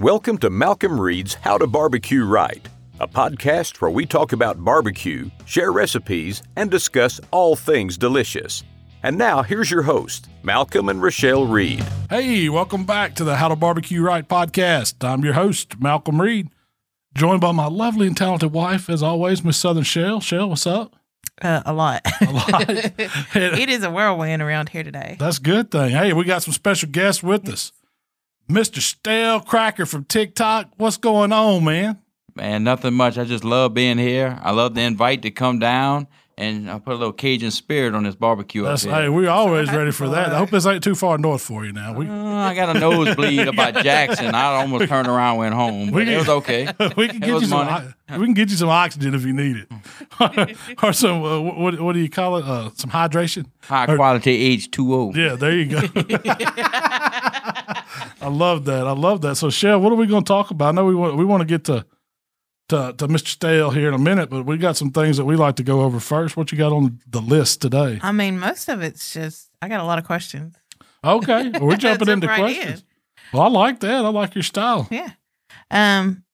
Welcome to Malcolm Reed's How to Barbecue Right, a podcast where we talk about barbecue, share recipes, and discuss all things delicious. And now, here's your host, Malcolm and Rochelle Reed. Hey, welcome back to the How to Barbecue Right podcast. I'm your host, Malcolm Reed, joined by my lovely and talented wife, as always, Miss Southern Shell. Shell, what's up? Uh, a lot. A lot. it is a whirlwind around here today. That's a good thing. Hey, we got some special guests with us. Mr. Stalekracker from TikTok. What's going on, man? Man, nothing much. I just love being here. I love the invite to come down and I put a little Cajun spirit on this barbecue That's, up here. hey, we're always ready for that. I hope this ain't too far north for you now. We, Uh, I got a nosebleed about Jackson. I almost turned around, and went home, but it was okay. we can It get you was some. money. We can get you some oxygen if you need it, or some. Uh, what what do you call it? Uh, some hydration. High quality H2O. Yeah, there you go. I love that. I love that. So, Shell, what are we going to talk about? I know we want we want to get to, to to Mr. Stale here in a minute, but we got some things that we like to go over first. What you got on the list today? I mean, most of it's just, I got a lot of questions. Okay, well, we're jumping into right questions. Well, I like that. I like your style. Yeah. Um,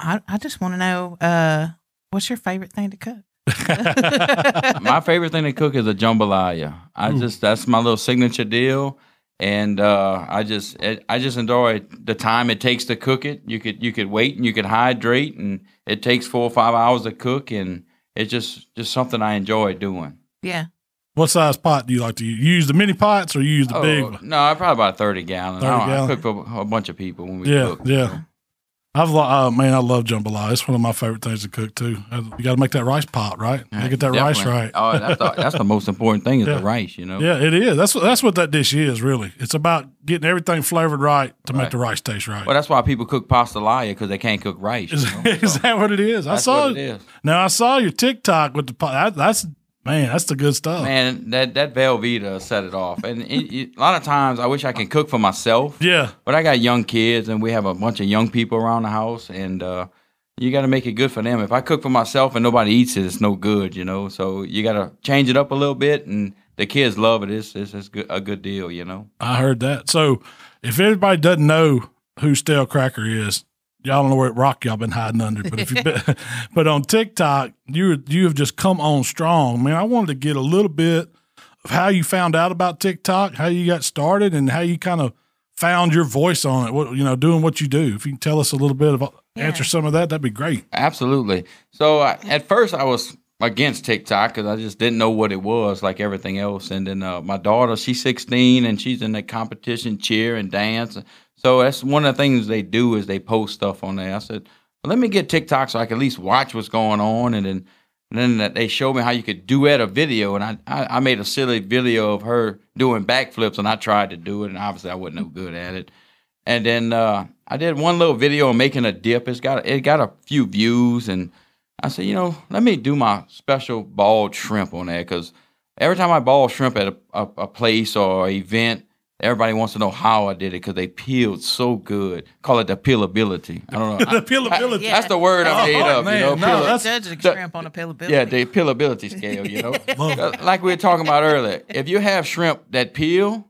I, I just want to know, uh, what's your favorite thing to cook? My favorite thing to cook is a jambalaya. I just that's my little signature deal, and uh, I just it, I just enjoy the time it takes to cook it. You could you could wait and you could hydrate, and it takes four or five hours to cook, and it's just just something I enjoy doing. Yeah. What size pot do you like to use? You use the mini pots or you use the big? Oh, one? no, I probably about thirty gallon. 30 I, don't- I cook for a bunch of people when we Yeah, cook. yeah. I've uh, man, I love jambalaya. It's one of my favorite things to cook too. You got to make that rice pot right. You get that rice right. Oh, that's the, that's the most important thing is Yeah. the rice. You know. Yeah, it is. That's what that's what that dish is really. It's about getting everything flavored right to make the rice taste right. Well, that's why people cook pastalaya because they can't cook rice. Is, you know? is So that what it is? I saw it is. Now I saw your TikTok with the pot. That, that's man, that's the good stuff. Man, that that Velveeta set it off. And it, it- a lot of times, I wish I can cook for myself. Yeah, But I got young kids, and we have a bunch of young people around the house, and uh, you got to make it good for them. If I cook for myself and nobody eats it, it's no good, you know. So you got to change it up a little bit, and the kids love it. It's it's, it's good, a good deal, you know. I heard that. So if everybody doesn't know who Stalekracker is, y'all don't know what rock y'all been hiding under. But if you been, but on TikTok, you you have just come on strong, man. I wanted to get a little bit of how you found out about TikTok, how you got started, and how you kind of found your voice on it. What you know, doing what you do. If you can tell us a little bit of answer some of that, that'd be great. Absolutely. So I, at first, I was against TikTok because I just didn't know what it was, like everything else. And then uh, my daughter, she's 16 and she's in the competition cheer and dance. So that's one of the things they do is they post stuff on there. I said, well, let me get TikTok so I can at least watch what's going on. And then and then they showed me how you could duet a video, and I, I I made a silly video of her doing backflips, and I tried to do it, and obviously I wasn't no good at it. And then uh, I did one little video on making a dip. It's got it got a few views, and I said, you know, let me do my special balled shrimp on there because every time I ball shrimp at a, a, a place or event, everybody wants to know how I did it because they peeled so good. Call it the peelability. I don't know. The peelability. Yeah. That's the word I made Oh, up. man, you know, no, peel- that's- Judge the the- shrimp on the peelability. yeah, the peelability scale, you know. Uh, like we were talking about earlier. If you have shrimp that peel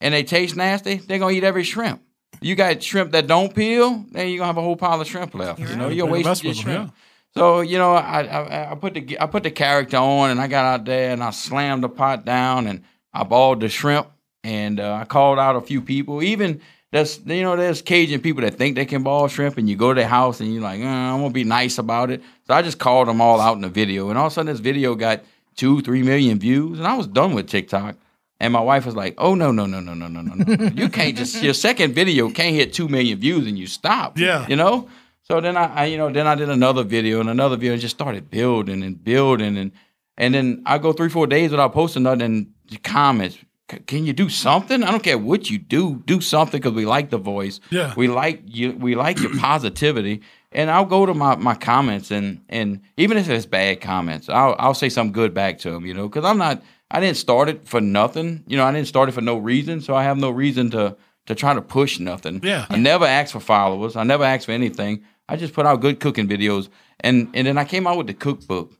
and they taste nasty, they're gonna eat every shrimp. You got shrimp that don't peel, then you're gonna have a whole pile of shrimp left. You know, right. you're Better mess wasting your with 'em, shrimp. So you know, I, I I put the I put the character on, and I got out there and I slammed the pot down, and I balled the shrimp, and uh, I called out a few people. Even that's you know there's Cajun people that think they can ball shrimp, and you go to their house and you're like, uh, I'm gonna be nice about it. So I just called them all out in the video, and all of a sudden this video got two, three million views, and I was done with TikTok. And my wife was like, "Oh no, no, no, no, no, no, no, no! You can't just your second video can't hit two million views and you stop. Yeah. you know." So then I, I, you know, then I did another video and another video, and just started building and building, and and then I go three, four days without posting nothing. And the comments, "C- can you do something? I don't care what you do, do something because we like the voice. Yeah. we like you, we like your positivity. And I'll go to my, my comments and and even if it's bad comments, I'll I'll say something good back to them, you know, because I'm not, I didn't start it for nothing, you know, I didn't start it for no reason, so I have no reason to to try to push nothing. Yeah. I never asked for followers. I never asked for anything. I just put out good cooking videos, and and then I came out with the cookbook.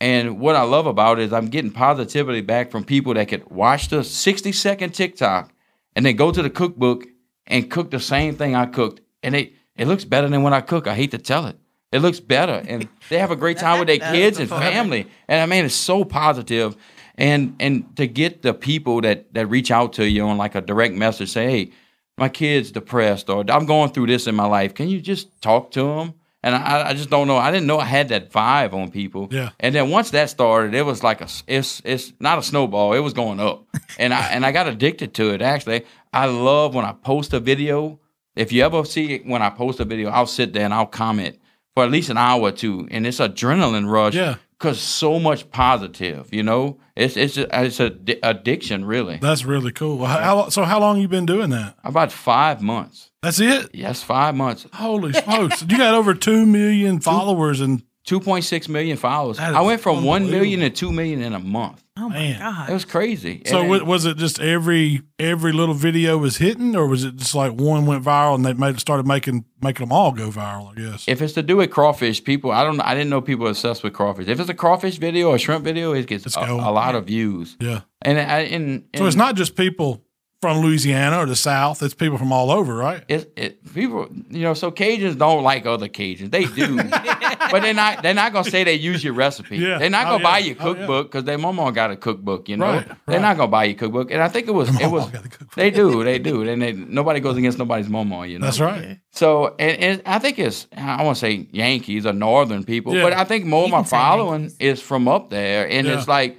And what I love about it is I'm getting positivity back from people that could watch the 60 second TikTok and then go to the cookbook and cook the same thing I cooked and it it looks better than when I cook. I hate to tell it. It looks better, and they have a great time with their kids and family. And I mean, it's so positive, and and to get the people that that reach out to you on like a direct message, say, hey, my kid's depressed, or I'm going through this in my life. Can you just talk to them? And I, I just don't know. I didn't know I had that vibe on people. Yeah. And then once that started, it was like a it's it's not a snowball. It was going up, and I and I got addicted to it. Actually, I love when I post a video. If you ever see it when I post a video, I'll sit there and I'll comment for at least an hour or two, and it's adrenaline rush. Yeah. Cause so much positive, you know, it's it's a, it's a di- addiction, really. That's really cool. Well, How, so how long you been doing that? About five months. That's it. Yes, five months. Holy smokes! you got over two million followers, and 2.6 million followers. I went from 1 million to 2 million in a month. Oh my Man. god. It was crazy. so And was it just every every little video was hitting, or was it just like one went viral and they made started making making them all go viral? I guess. if it's to do with crawfish, people, I don't know. I didn't know people were obsessed with crawfish. If it's a crawfish video or a shrimp video, it gets a, a lot of views. yeah. And, I, and, and So it's not just people from Louisiana or the South; it's people from all over, right? it, it people you know so cajuns don't like other cajuns they do but they're not they're not gonna say they use your recipe Yeah. they're not Oh, gonna buy yeah. your Oh, yeah. cookbook because their mama got a cookbook you know Right, they're right. not gonna buy your cookbook and i think it was it was got a cookbook. they do they do and they, nobody goes against nobody's mama you know That's right. so and, and i think it's i want to say yankees or northern people Yeah. but i think more of my following Yankees. is from up there and Yeah. it's like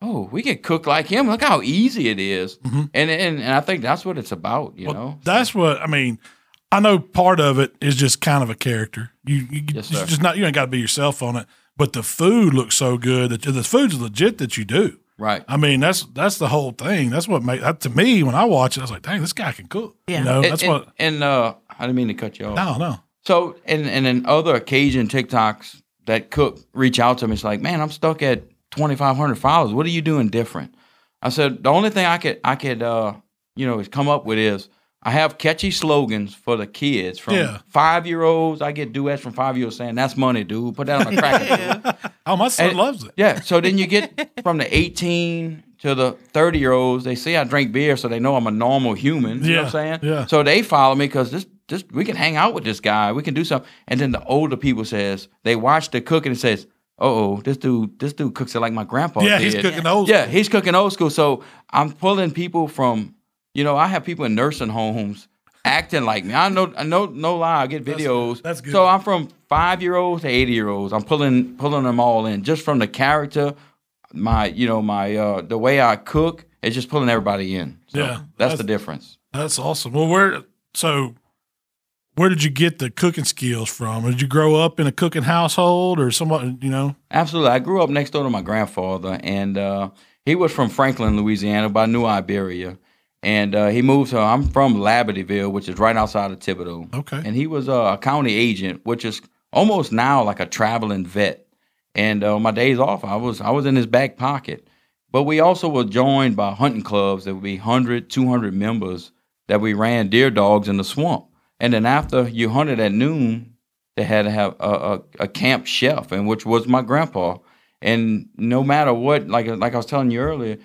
Oh, we can cook like him. Look how easy it is. and, and and I think that's what it's about, you Mm-hmm. Well, know. that's what I mean. I know part of it is just kind of a character. You you Yes, you just not you ain't got to be yourself on it. But the food looks so good that the food's legit that you do. Right. I mean, that's that's the whole thing. That's what made that to me when I watch it. I was like, dang, this guy can cook. Yeah. You know, And- that's and, what. And uh, I didn't mean to cut you off. No, no. So, and and then other occasion TikToks that cook reach out to me. It's like, man, I'm stuck at 2,500 followers. What are you doing different? I said the only thing I could I could uh you know come up with is I have catchy slogans for the kids from Yeah. five year olds. I get duets from five year olds saying that's money, dude. Put that on a cracker. dude." Oh, my son And- loves it. Yeah. So then you get from the 18 to the 30 year olds, they see I drink beer, so they know I'm a normal human. You know what I'm saying? yeah. So they follow me because this, this, we can hang out with this guy. We can do something. And then the older people says, they watch the cooking and says, oh, this dude, this dude cooks it like my grandpa Yeah, did. he's cooking old. Yeah, he's cooking old school. So I'm pulling people from, you know, I have people in nursing homes acting like me. I know, I know, no lie. I get videos. good. That's good. So I'm from five year olds to eighty year olds. I'm pulling pulling them all in just from the character, my you know my uh the way I cook. It's just pulling everybody in. So Yeah, that's, that's- the difference. That's awesome. Well, where so where did you get the cooking skills from? Did you grow up in a cooking household or somebody? You know, Absolutely. I grew up next door to my grandfather, and uh, he was from Franklin, Louisiana, by New Iberia. And uh, he moved to, I'm from Labadieville, which is right outside of Thibodaux. Okay. And he was uh, a county agent, which is almost now like a traveling vet. And uh, my days off, I was I was in his back pocket. But we also were joined by hunting clubs that would be 100, 200 members that we ran deer dogs in the swamp. And then after you hunted at noon, they had to have a, a, a camp chef, and which was my grandpa. And no matter what, like like I was telling you earlier,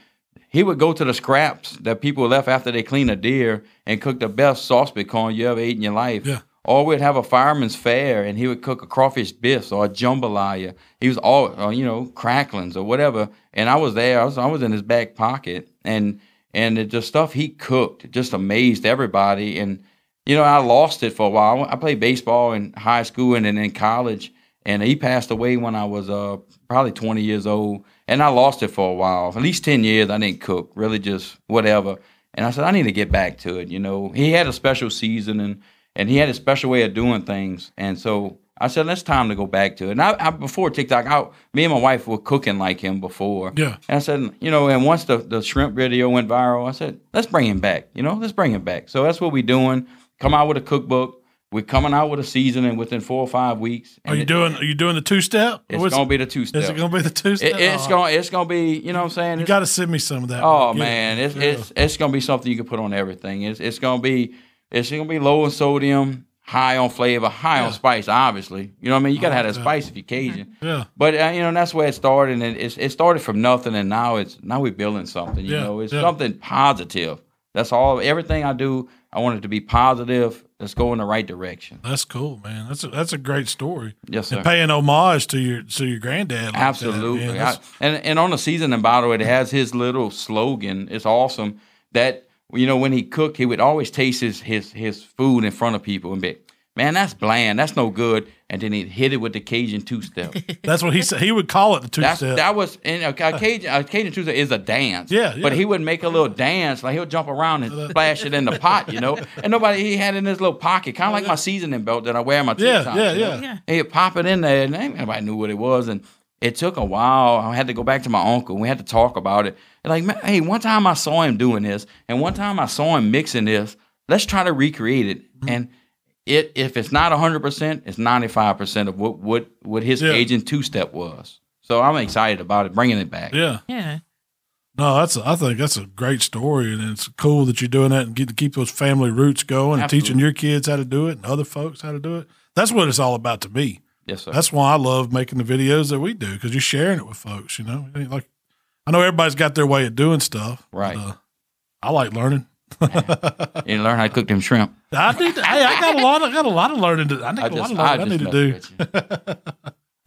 he would go to the scraps that people left after they clean a deer and cook the best sauce piquante you ever ate in your life. Yeah. Or we'd have a fireman's fair, and he would cook a crawfish bisque or a jambalaya. He was all, or, you know, cracklings or whatever. And I was there. I was, I was in his back pocket, and and the stuff he cooked just amazed everybody. And you know, I lost it for a while. I played baseball in high school and then in college, and he passed away when I was uh, probably 20 years old. And I lost it for a while. At least 10 years, I didn't cook, really just whatever. And I said, I need to get back to it. You know, he had a special season and, and he had a special way of doing things. And so I said, it's time to go back to it. And I, I before TikTok, I, me and my wife were cooking like him before. Yeah. And I said, you know, and once the, the shrimp video went viral, I said, let's bring him back. You know, let's bring him back. So that's what we're doing. Come out with a cookbook. We're coming out with a season, and within four or five weeks. are you doing? Are you doing the two step? It's gonna be the two step. Is it gonna be the two step? It, it's gonna it's gonna be you know what I'm saying. You got to send me some of that. oh Yeah. man, it's Yeah. it's it's gonna be something you can put on everything. It's it's gonna be it's gonna be low in sodium, high on flavor, high Yeah. on spice. Obviously, you know what I mean. You gotta have like that that. spice if you're Cajun. yeah. But uh, you know that's where it started, and it, it started from nothing, and now it's now we're building something. You Yeah, know, it's yeah. something positive. That's all. Everything I do, I want it to be positive. Let's go in the right direction. That's cool, man. That's a, that's a great story. Yes, sir. And paying homage to your to your granddad. like that, Absolutely. man. I- and and on the season, and by the way, it has his little slogan. It's awesome that you know when he cooked, he would always taste his his his food in front of people and be, man, that's bland, that's no good, and then he'd hit it with the Cajun two step. That's what he said. He would call it the two That's step. that was and a, a Cajun a Cajun two step is a dance. Yeah, But he would make a little dance, like he'll jump around and splash it in the pot, you know. And nobody he had it in his little pocket, kind of like my seasoning belt that I wear in my Yeah, TikTok, yeah, you know? yeah. Yeah. And he'd pop it in there, and nobody knew what it was. And it took a while. I had to go back to my uncle. We had to talk about it. And like, man, hey, one time I saw him doing this, and one time I saw him mixing this. Let's try to recreate it. Mm-hmm. And it, if it's not hundred percent, it's ninety five percent of what what what his Yeah. Cajun two step was. So I'm excited about it, bringing it back. yeah. Yeah. No, that's a, I think that's a great story, and it's cool that you're doing that and get to keep those family roots going and teaching your kids how to do it and other folks how to do it. That's what it's all about to me. Yes, sir. That's why I love making the videos that we do because you're sharing it with folks. You know, like I know everybody's got their way of doing stuff. but, Right. uh, I like learning. You learn how to cook them shrimp. I need. To, hey, I got a lot. I got a lot of learning. To, I need I a lot of learning I, just need to do.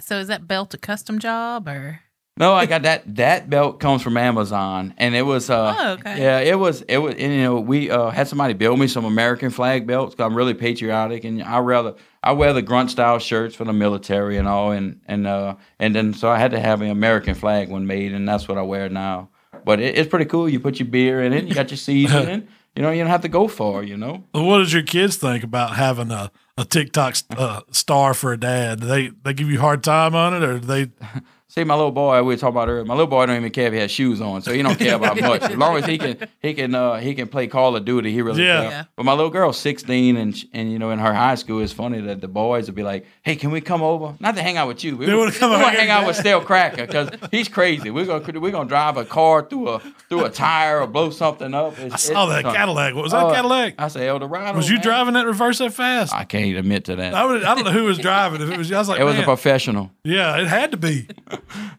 So is that belt a custom job or? No, I got that. That belt comes from Amazon, and it was. Uh, Oh, okay. Yeah, it was. It was. And, you know, we uh, had somebody build me some American flag belts. 'cause I'm really patriotic, and I rather I wear the grunt style shirts for the military and all, and and uh, and then so I had to have an American flag one made, and that's what I wear now. But it, it's pretty cool. You put your beer in it, you got your seasoning. you know, you don't have to go far. You know. What does your kids think about having a, a TikTok uh, star for a dad? Do they they give you a hard time on it, or do they? See, my little boy, we were talking about earlier. My little boy don't even care if he has shoes on, so he don't care about much. As long as he can, he can, uh, he can play Call of Duty. He really Yeah. cares. Yeah. But my little girl's 16, and and you know, in her high school, it's funny that the boys would be like, "Hey, can we come over? Not to hang out with you. We, They wanna come we over wanna hang out with Stalekracker because he's crazy. We're gonna we're gonna drive a car through a through a tire or blow something up. It's, I saw that Cadillac. What was that Oh, Cadillac? I say Eldorado. Was you man. driving that reverse that fast? I can't admit to that. I, would, I don't know who was driving. If it was, you, I was like, it was a professional. yeah, it had to be.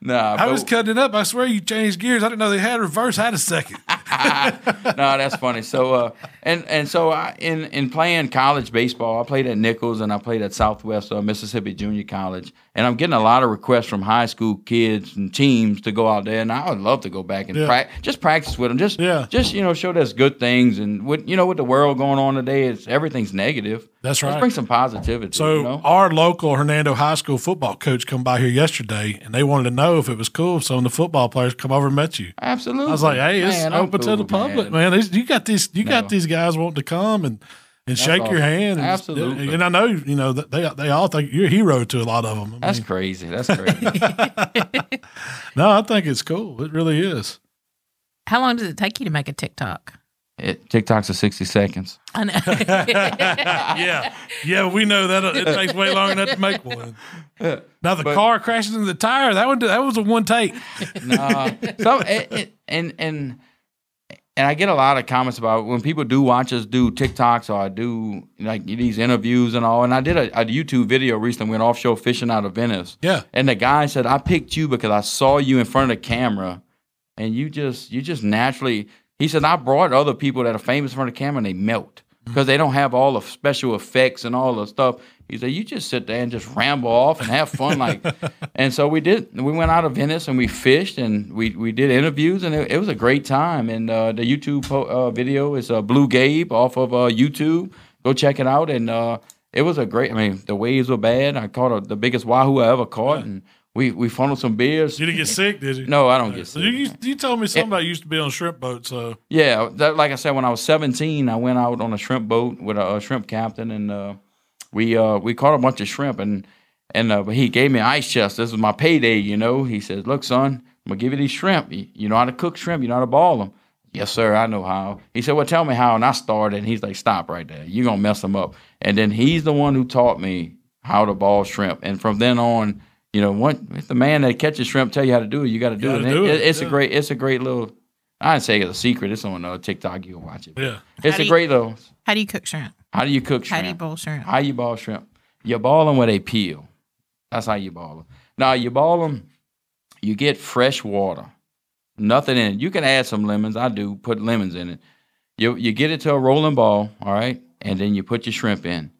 Nah, I was cutting it up. I swear you changed gears. I didn't know they had reverse. Had a second. no, that's funny. So, uh, and and so I, in in playing college baseball, I played at Nicholls and I played at Southwest uh, Mississippi Junior College, and I'm getting a lot of requests from high school kids and teams to go out there, and I would love to go back and Yeah. just practice with them, just Yeah. just you know show there's good things, and with you know with the world going on today, it's everything's negative. That's Let's right. bring some positivity. So you know? our local Hernando High School football coach come by here yesterday, and they wanted to know if it was cool if some of the football players come over and met you. absolutely, I was like, "Hey, it's Man, open to the public, man. These, you got these, you got these guys wanting to come and and shake your hand. And Absolutely. and I know you know that they they all think you're a hero to a lot of them. I That's mean, crazy. That's crazy. no, I think it's cool. It really is. How long does it take you to make a TikTok? it, TikToks are sixty seconds. I know. yeah, yeah, we know that it takes way longer than that to make one. Now the But- car crashes into the tire. That one, that was a one take. no, so it, it, and and and I get a lot of comments about when people do watch us do TikToks or I do like these interviews and all. And I did a, a YouTube video recently. Went offshore fishing out of Venice. Yeah. And the guy said, "I picked you because I saw you in front of the camera, and you just you just naturally." He said, "I brought other people that are famous in front of the camera, and they melt." Because they don't have all the special effects and all the stuff. He said, "You just sit there and just ramble off and have fun, like." and so we did. We went out of Venice and we fished and we, we did interviews and it, it was a great time. And uh, the YouTube po- uh, video is uh, Bluegabe off of uh, YouTube. Go check it out. And uh, it was a great. I mean, the waves were bad. I caught a, the biggest wahoo I ever caught, and we we funneled some beers. You didn't get sick, did you? No, I don't get sick. you, you told me somebody used to be on a shrimp boat. So Yeah, that, like I said, when I was 17, I went out on a shrimp boat with a, a shrimp captain, and uh, we uh, we caught a bunch of shrimp, and and uh, he gave me an ice chest. This was my payday, you know. He says, "Look, son, I'm gonna give you these shrimp. You, you know how to cook shrimp. You know how to ball them." Yes, sir. I know how. He said, "Well, tell me how." And I started, and he's like, "Stop right there. You're gonna mess them up." And then he's the one who taught me how to ball shrimp, and from then on. You know, what if the man that catches shrimp tell you how to do it, you got to do it. gotta it, It's yeah. a great, it's a great little I didn't say it's a secret. It's on uh, TikTok. You can watch it. yeah, It's How do a you- great little. How do you cook shrimp? How do you cook shrimp? How do you boil shrimp? How you ball shrimp? You ball them with a peel. That's how you ball them. Now you ball them. You get fresh water. Nothing in it. You can add some lemons. I do put lemons in it. You you get it to a rolling ball. All right. and then you put your shrimp in.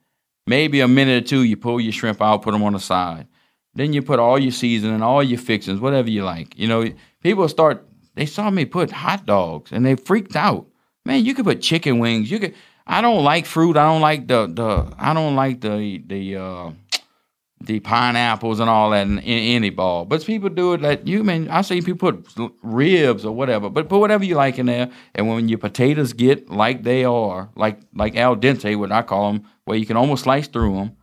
Maybe a minute or two, you pull your shrimp out, put them on the side. Then you put all your seasoning, all your fixings, whatever you like. You know, people start. They saw me put hot dogs, and they freaked out. Man, you could put chicken wings. You could. I don't like fruit. I don't like the the. I don't like the the. uh the pineapples and all that in, any ball. But people do it like you mean I see people put ribs or whatever, but put whatever you like in there. And when your potatoes get like they are, like like al dente, what I call them, where you can almost slice through them,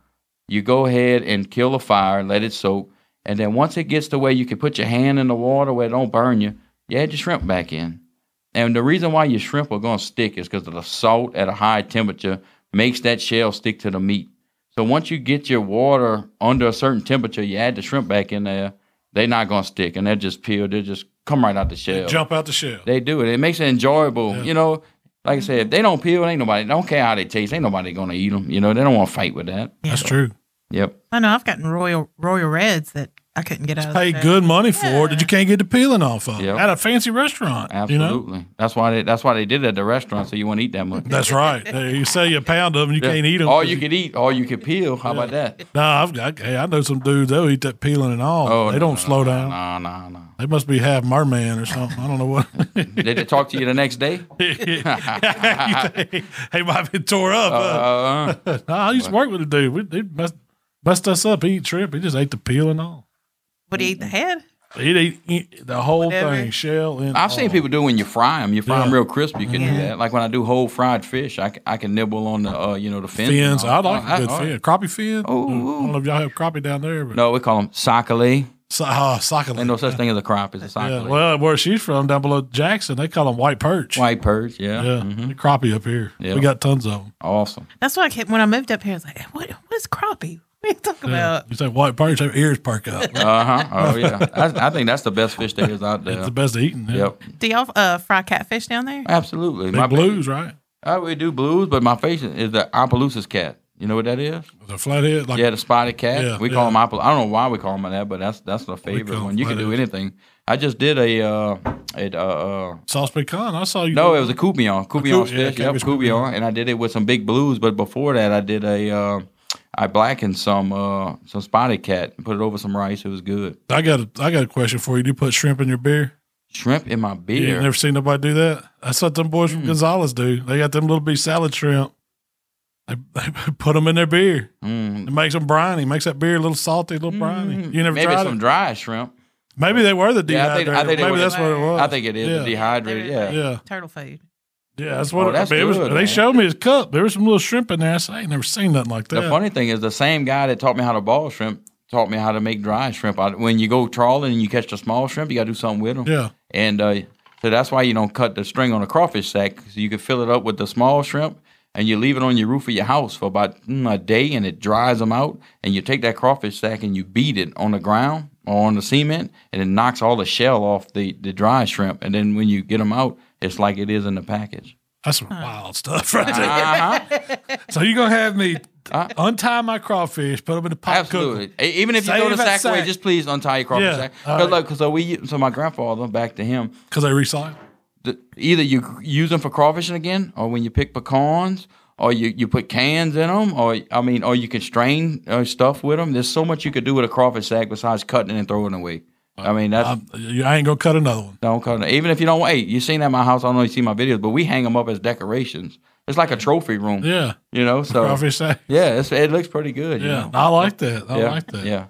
you go ahead and kill the fire, let it soak, and then once it gets to where you can put your hand in the water where it don't burn you, you add your shrimp back in. And the reason why your shrimp are gonna stick is because of the salt at a high temperature makes that shell stick to the meat. So once you get your water under a certain temperature, you add the shrimp back in there, they're not gonna stick and they're just peeled. They just come right out the shell. Jump out the shell. They do it. It makes it enjoyable. You know, like I said, if they don't peel, ain't nobody. Don't care how they taste. Ain't nobody gonna eat them. You know, they don't want to fight with that. That's true. Yep. I know I've gotten royal royal reds that I couldn't get out. of the Pay shell. good money for it that you can't get the peeling off of Yep. at a fancy restaurant. You know, Absolutely. That's why they. That's why they did it at the restaurant, so you won't eat that much. that's right. You sell you a pound of them, you Yeah. can't eat them. All you could eat, all you could peel. How about that? No, I've got. Hey, I know some dudes. They'll eat that peeling and all. Oh, they no, don't no, slow no, down. No, no, no. They must be half merman or something. I don't know what. Did they talk to you the next day? hey, might have been tore up. huh? Uh, no, I used to work with a dude. We, he messed, messed us up. He eat shrimp. He just ate the peel and all. Would he eat the head? He'd eat, eat the whole Whatever. thing, shell and I've seen all. people do when you fry them. You fry them Yeah. real crisp. You can do that. Like when I do whole fried fish, I, c- I can nibble on the uh, you know the fins. and fins. I like Oh, a good I- fin. Crappie fin. Oh, I don't know if y'all have crappie down there, but No, we call them sac-a-lait. so, uh, suckling. Ain't no such thing as a crop. It's a sac-a-lait. Yeah, well, where she's from, down below Jackson, they call them white perch. White perch. Yeah. Yeah, Mhm. crappie up here. Yeah. We got tons of them. Awesome. That's why I kept when I moved up here. I was like, "What? What is crappie? What are you talking Yeah. about?" You say white perch, their ears perk up. Uh huh. Oh yeah. I, I think that's the best fish there is out there. It's the best eating. Yeah. Yep. Do y'all uh, fry catfish down there? Absolutely. Big blues, right? I we do blues, but my favorite is the Opelousas cat. You know what that is? The flathead, like Yeah, the spotted cat. Yeah, we yeah. call them apple. I don't know why we call them that, but that's that's the favorite one. You can do anything. I just did a uh, a uh, uh sauce piquante. I saw you. no, it was a coupillon, coupillon yeah, fish. Yep, cabbage coupillon, and I did it with some big blues. But before that, I did a uh, I blackened some uh some spotted cat and put it over some rice. It was good. I got a, I got a question for you. Do you put shrimp in your beer? Shrimp in my You beer. never seen nobody do that? That's what them boys Mm. from Gonzales do. They got them little bitty salad shrimp. They, they put them in their beer. Mm. It makes them briny. Makes that beer a little salty, a little briny. You never Maybe tried some it? dry shrimp. Maybe they were the Yeah, I think- dehydrated. I think Maybe that's the- what it was. I think it is Yeah. the dehydrated. Yeah. Yeah, Turtle food. Yeah, that's what. Oh, that's I mean, it was, good, they showed me his cup. There was some little shrimp in there. I said, I ain't never seen nothing like that. The funny thing is, the same guy that taught me how to ball shrimp taught me how to make dry shrimp. I, when you go trawling and you catch the small shrimp, you got to do something with them. Yeah, And uh, so that's why you don't cut the string on a crawfish sack. So you can fill it up with the small shrimp and you leave it on your roof of your house for about mm, a day and it dries them out. And you take that crawfish sack and you beat it on the ground or on the cement and it knocks all the shell off the, the dry shrimp. And then when you get them out, it's like it is in the package. that's some wild stuff right there. Uh-huh. So you're gonna have me untie my crawfish, put them in the pot, Absolutely. cook 'em. E- Even if you Save throw the that sack, away, just please untie your crawfish Yeah, sack. all Because right. like, so we, so my grandfather, back to him, because they recycle. the, either you use them for crawfishing again, or when you pick pecans, or you, you put cans in them, or I mean, or you can strain uh, stuff with them. There's so much you could do with a crawfish sack besides cutting it and throwing it away. I mean, that's I'm, I ain't gonna cut another one. don't cut it. Even if you don't, hey, you seen at my house. I don't know if you see my videos, but we hang them up as decorations. It's like a trophy room, Yeah, you know. So crawfish yeah, it's, it looks pretty good. you Yeah, know? I like that. I yeah, like that. yeah.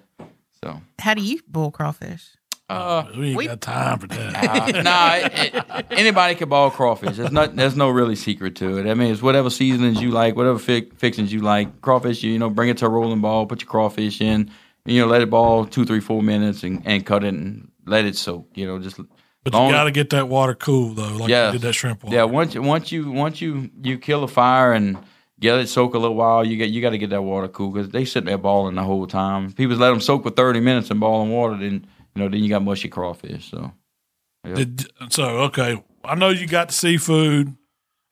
So How do you boil crawfish? uh, we ain't We- got time for that. Uh, nah, it, it- anybody can boil crawfish. There's not, there's no really secret to it. I mean, it's whatever seasonings you like, whatever fi- fixings you like. Crawfish, you, you know, bring it to a rolling ball, put your crawfish in, you know, let it ball two, three, four minutes, and, and cut it and let it soak. You know, just But long- you got to get that water cool though, like Yeah. you did that shrimp water. yeah. Once you- once you once you you kill a fire and get it soak a little while, you get you got to get that water cool because they sit there balling the whole time. People let them soak for thirty minutes in water, then you know then you got mushy crawfish. So Did, so okay, I know you got the seafood,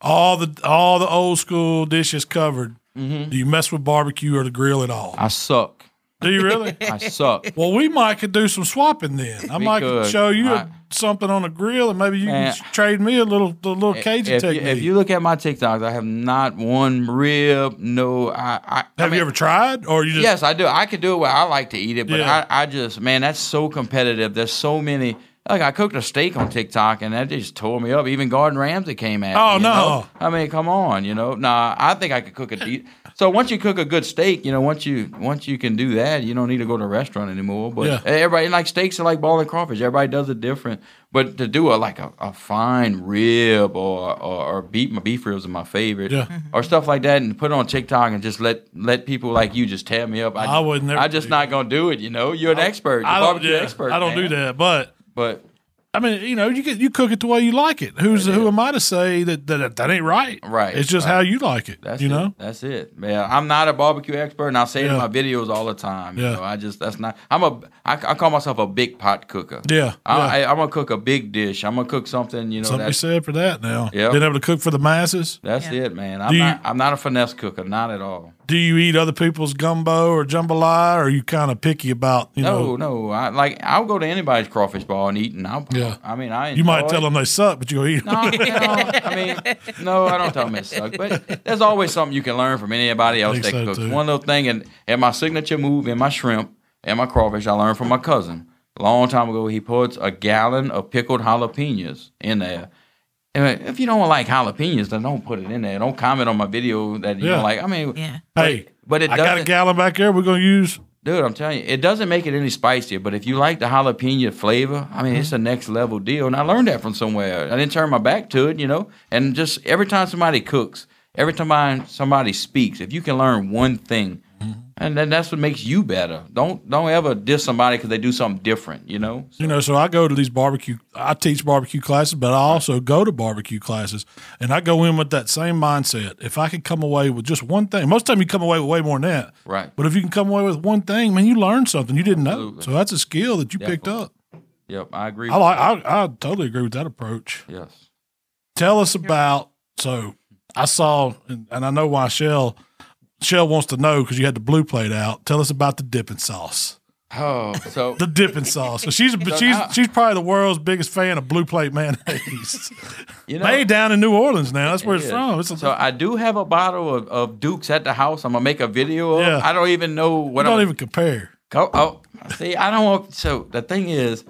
all the all the old school dishes covered. Mm-hmm. Do you mess with barbecue or the grill at all? I suck. Do you really? I suck. Well, we might could do some swapping then. I We might could. show you I- something on the grill, and maybe you Man. can trade me a little, the little Cajun if, you, technique. if you look at my TikToks, I have not one rib. No, I. I Have I mean, you ever tried, or you just? Yes, I do. I could do it. Where I like to eat it, but Yeah. I, I just man, that's so competitive. There's so many. Like I cooked a steak on TikTok, and that just tore me up. Even Gordon Ramsay came at Oh, me. you no. know? I mean, come on, you know. Nah, I think I could cook a. De- so once you cook a good steak, you know, once you once you can do that, you don't need to go to a restaurant anymore. But Yeah. Eh, everybody like steaks are like ball and crawfish. Everybody does it different. But to do a like a, a fine rib or, or or beef, my beef ribs are my favorite. Yeah. Or stuff like that, and put it on TikTok and just let let people like you just tear me up. I would never I just not gonna do it. You know, you're an expert. You're I a don't. barbecue Yeah, expert. I don't man. do that, but. But I mean, you know, you get you cook it the way you like it. Who's who am I to say that that, that ain't right? Right, It's just right. how you like it. that's you it. know. That's it. Man, I'm not a barbecue expert, and I say it in my videos all the time. You Yeah. know, I just that's not. I'm a. I, I call myself a big pot cooker. Yeah. I, yeah. I, I'm gonna cook a big dish. I'm gonna cook something. You know, Something to be that's said for that. Now, Yep. being able to cook for the masses. that's Yeah. it, man. I'm Do you- not. I'm not a finesse cooker. Not at all. Do you eat other people's gumbo or jambalaya, or are you kind of picky about you No, know? no. I like. I'll go to anybody's crawfish bar and eat, and I'll. Yeah. I mean, I. You might tell it. them they suck, but you go eat. 'em. No, you know, I mean, no, I don't tell them it suck. But there's always something you can learn from anybody else that so, cooks. too. One little thing, and and my signature move in my shrimp and my crawfish, I learned from my cousin. A long time ago, he puts a gallon of pickled jalapenos in there. And if you don't like jalapenos, then don't put it in there. Don't comment on my video that you Yeah. don't like. I mean, Yeah. Hey, but it I got a gallon back there. We're gonna use. Dude, I'm telling you, it doesn't make it any spicier. But if you like the jalapeno flavor, I mean, it's mm-hmm. a next level deal. And I learned that from somewhere. I didn't turn my back to it, you know. And just every time somebody cooks, every time somebody speaks, if you can learn one thing, Mm-hmm. and then that's what makes you better. Don't don't ever diss somebody because they do something different, you know. You know, so I go to these barbecue. I teach barbecue classes, but I also go to barbecue classes, and I go in with that same mindset. If I could come away with just one thing, most of the time you come away with way more than that. Right. But if you can come away with one thing, man, you learn something you didn't know. So that's a skill that you picked up. Yep, I agree. I like. I, I totally agree with that approach. yes. Tell us about. So I saw, and, and I know why Shell. Shell wants to know because you had the blue plate out. Tell us about the dipping sauce. Oh, so The dipping sauce. So she's So she's now- she's probably the world's biggest fan of blue plate mayonnaise. you know, Made down in New Orleans now. That's where it's It is. from. It's so I do have a bottle of, of Dukes at the house. I'm gonna make a video of. Yeah. I don't even know what. what don't I'm even compare. Go, oh, see, I don't want. So the thing is,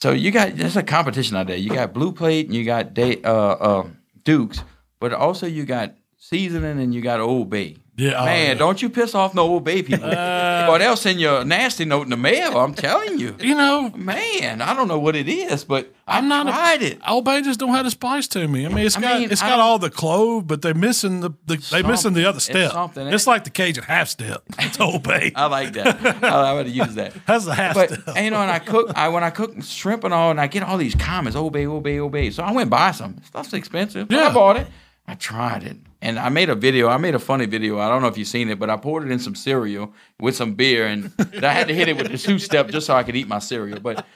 so you got there's a competition out there. You got Blue Plate and you got day, uh, uh, Dukes, but also you got seasoning and you got Old Bay. Yeah, oh, man, yeah. don't you piss off no Old Bay people, uh, or they'll send you a nasty note in the mail. I'm telling you, You know, man. I don't know what it is, but I'm I not a- tried it. Old Bay just don't have the spice to me. I mean, it's I got mean, it's I got all the clove, but they're missing the, the they missing the other It's step. something. It's like the Cajun half step. It's Old Bay. I like that. I, I would use that. That's the half But step. and, you know, and I cook. I when I cook shrimp and all, and I get all these comments, obey, old obey. So I went and buy some. Stuff's expensive. Yeah. I bought it. I tried it, and I made a video. I made a funny video. I don't know if you've seen it, but I poured it in some cereal with some beer, and I had to hit it with the two step just so I could eat my cereal. But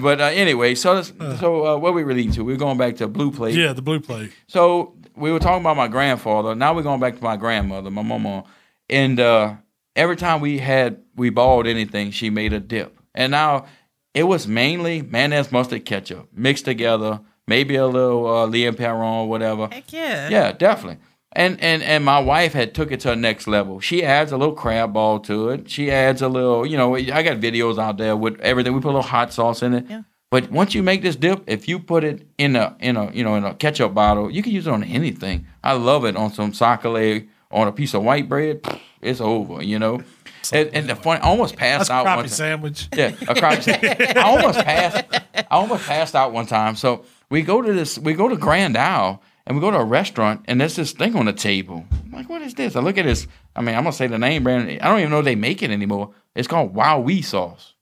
but uh, anyway, so so uh, what we relating to? We're going back to Blue Plate. Yeah, the blue plate. So we were talking about my grandfather. Now we're going back to my grandmother, my mama. And uh, every time we had we bought anything, she made a dip. And now it was mainly mayonnaise, mustard, ketchup mixed together. Maybe a little uh, Lea & Perrins or whatever. Heck yeah. Yeah, definitely. And and and my wife had took it to the next level. She adds a little crab ball to it. She adds a little, you know, I got videos out there with everything. We put a little hot sauce in it. Yeah. But once you make this dip, if you put it in a in a you know in a ketchup bottle, you can use it on anything. I love it on some sac-a-lait on a piece of white bread. It's over, you know. And, and the funny, I almost passed That's out one crappy time. sandwich. Yeah, a crotch. I almost passed. I almost passed out one time. So we go to this. We go to Grand Isle and we go to a restaurant and there's this thing on the table. I'm like, what is this? I look at this. I mean, I'm gonna say the name brand. I don't even know they make it anymore. It's called Wow Wee sauce.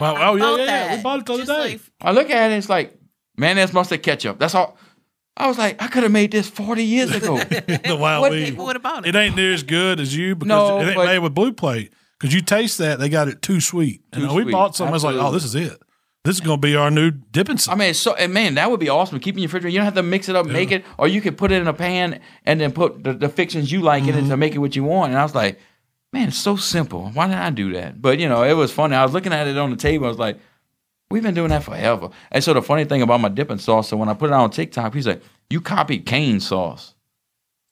Wow, I oh yeah, yeah, yeah. that. We bought it the other day. like- I look at it. It's like mayonnaise, mustard, ketchup. That's all. I was like, I could have made this 40 years ago. the wild What weed. People would have bought It it. ain't near as good as you because No, it ain't but- made with blue plate. Because you taste that, they got it too sweet. And Too we sweet. bought some. I was like, oh, this is it. This is going to be our new dipping sauce. I mean, so and man, that would be awesome. Keep in your refrigerator. You don't have to mix it up, make it, or you could put it in a pan and then put the, the fixings you like in it to mm-hmm. make it what you want. And I was like, man, it's so simple. Why did I do that? But you know, it was funny. I was looking at it on the table. I was like, we've been doing that forever. And so the funny thing about my dipping sauce, so when I put it on TikTok, he's like, you copied cane sauce.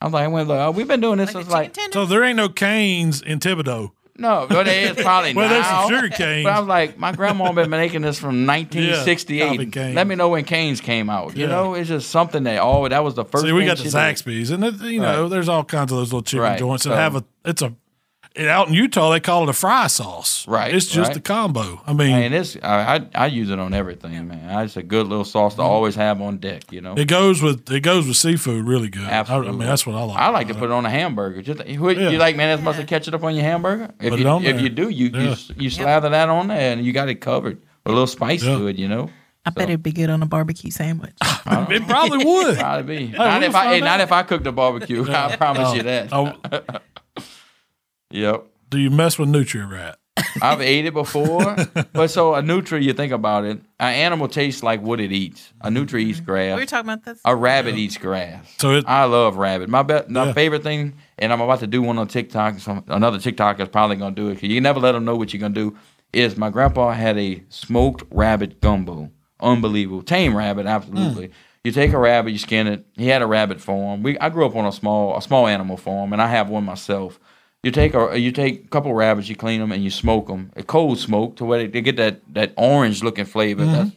I was like, I went, oh, we've been doing this. Like since like, chicken tenders? So there ain't no Cane's in Thibodaux. No, but it is probably Well, there's now. some sugar canes. But I was like, my grandma been making this from copied 1968. Cane's. Let me know when Cane's came out. You Yeah. know, it's just something that oh, that was the first. See, we got the she did. Zaxby's, and it, you know, Right. there's all kinds of those little chicken Right, joints that so- have a. It's a. and out in Utah, they call it a fry sauce. Right, It's just right. a combo. I mean, And it's I, I I use it on everything, man. It's a good little sauce to always have on deck. You know. it goes with it goes with seafood really good. I- I, Absolutely. mean, that's what I like. I like to about put it on a hamburger. Just you, Yeah. you like mayonnaise, mustard, ketchup up on your hamburger? If Put you it on if you do, you Yeah. you, you slather that on there and you got it covered with a little spice Yeah. to it. You know, I bet it'd be good on a barbecue sandwich. it. It probably would. probably be. not we'll if I hey, not if I cook the barbecue. I promise you that. Oh, Yep. do you mess with Nutri-Rat? I've ate it before, but so a nutri, you think about it, an animal tastes like what it eats. A nutri eats mm-hmm. grass. we were grass. talking about this. A rabbit eats grass. So it- I love rabbit. My be- my Yeah. favorite thing, and I'm about to do one on TikTok. So another TikTok is probably gonna do it because you never let them know what you're gonna do. Is my grandpa had a smoked rabbit gumbo, unbelievable, tame rabbit, absolutely. Mm. You take a rabbit, you skin it. He had a rabbit farm. We I grew up on a small a small animal farm, and I have one myself. You take a you take a couple rabbits, you clean them, and you smoke them. A cold smoke to where they, they get that that orange looking flavor. That's,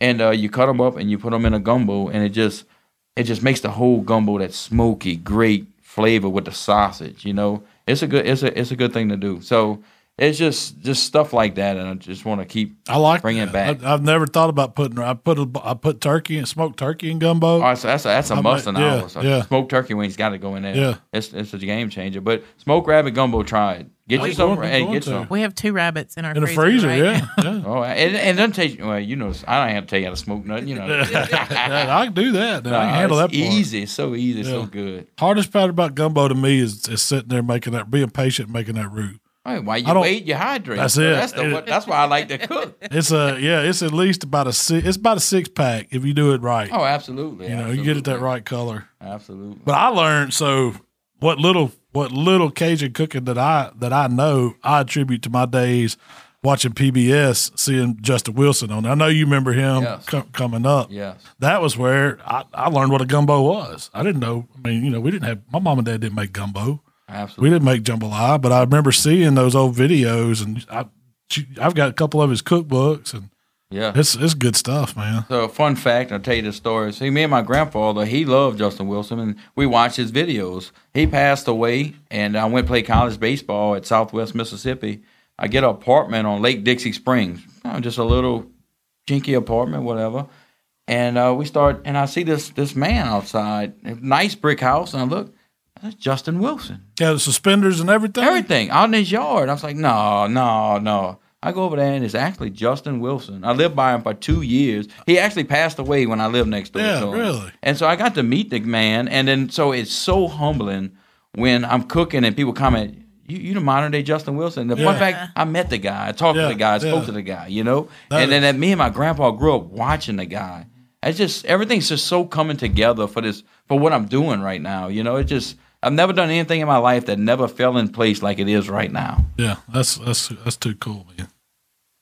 and uh, you cut them up and you put them in a gumbo, and it just it just makes the whole gumbo that smoky, great flavor with the sausage. You know, it's a good it's a it's a good thing to do. So it's just just stuff like that, and I just want to keep. I like Bring it back. I, I've never thought about putting. I put a, I put turkey and smoked turkey in gumbo. Oh, so that's a, that's a I must in yeah, ours. yeah. Smoked turkey wings got to go in there. Yeah. it's it's a game changer. But smoked rabbit gumbo, try it. Get I'm you some. Hey, get to. some. we have two rabbits in our in the freezer. freezer, right yeah, yeah. Oh, and, and it doesn't taste well. You know, I don't have to tell you how to smoke nothing. You know, I can do that. I can handle that part. easy. So easy. So good. Hardest part about gumbo to me is, is sitting there making that, being patient, making that roux. Hey, while you wait, you hydrate. That's it. That's the. what- That's why I like to cook. It's a yeah. It's at least about a six. It's about a six pack if you do it right. Oh, absolutely. you know, you get it that right color. Absolutely. But I learned so what little what little Cajun cooking that I that I know I attribute to my days watching PBS, seeing Justin Wilson on. there. I know you remember him Yes. co- coming up. Yes. That was where I, I learned what a gumbo was. I didn't know. I mean, you know, we didn't have my mom and dad didn't make gumbo. We didn't make jambalaya, but I remember seeing those old videos, and I, I've got a couple of his cookbooks, and Yeah. it's it's good stuff, man. So fun fact, I'll tell you the story. See, me and my grandfather, he loved Justin Wilson, and we watched his videos. He passed away, and I went to play college baseball at Southwest Mississippi. I get an apartment on Lake Dixie Springs, just a little jinky apartment, whatever. And uh, we start, and I see this this man outside, nice brick house, and I look, that's Justin Wilson. Yeah, the suspenders and everything. Everything out in his yard. I was like, no, no, no. I go over there and it's actually Justin Wilson. I lived by him for two years. He actually passed away when I lived next door Yeah, to him. really? And so I got to meet the man. And then so it's so humbling when I'm cooking and people comment, you, you the modern day Justin Wilson. The Yeah. fact, I met the guy. I talked Yeah, to the guy. I spoke yeah. to the guy, you know? That and then is- that me and my grandpa grew up watching the guy. It's just, everything's just so coming together for this, for what I'm doing right now. You know, it just, I've never done anything in my life that never fell in place like it is right now. Yeah, that's that's that's too cool, man.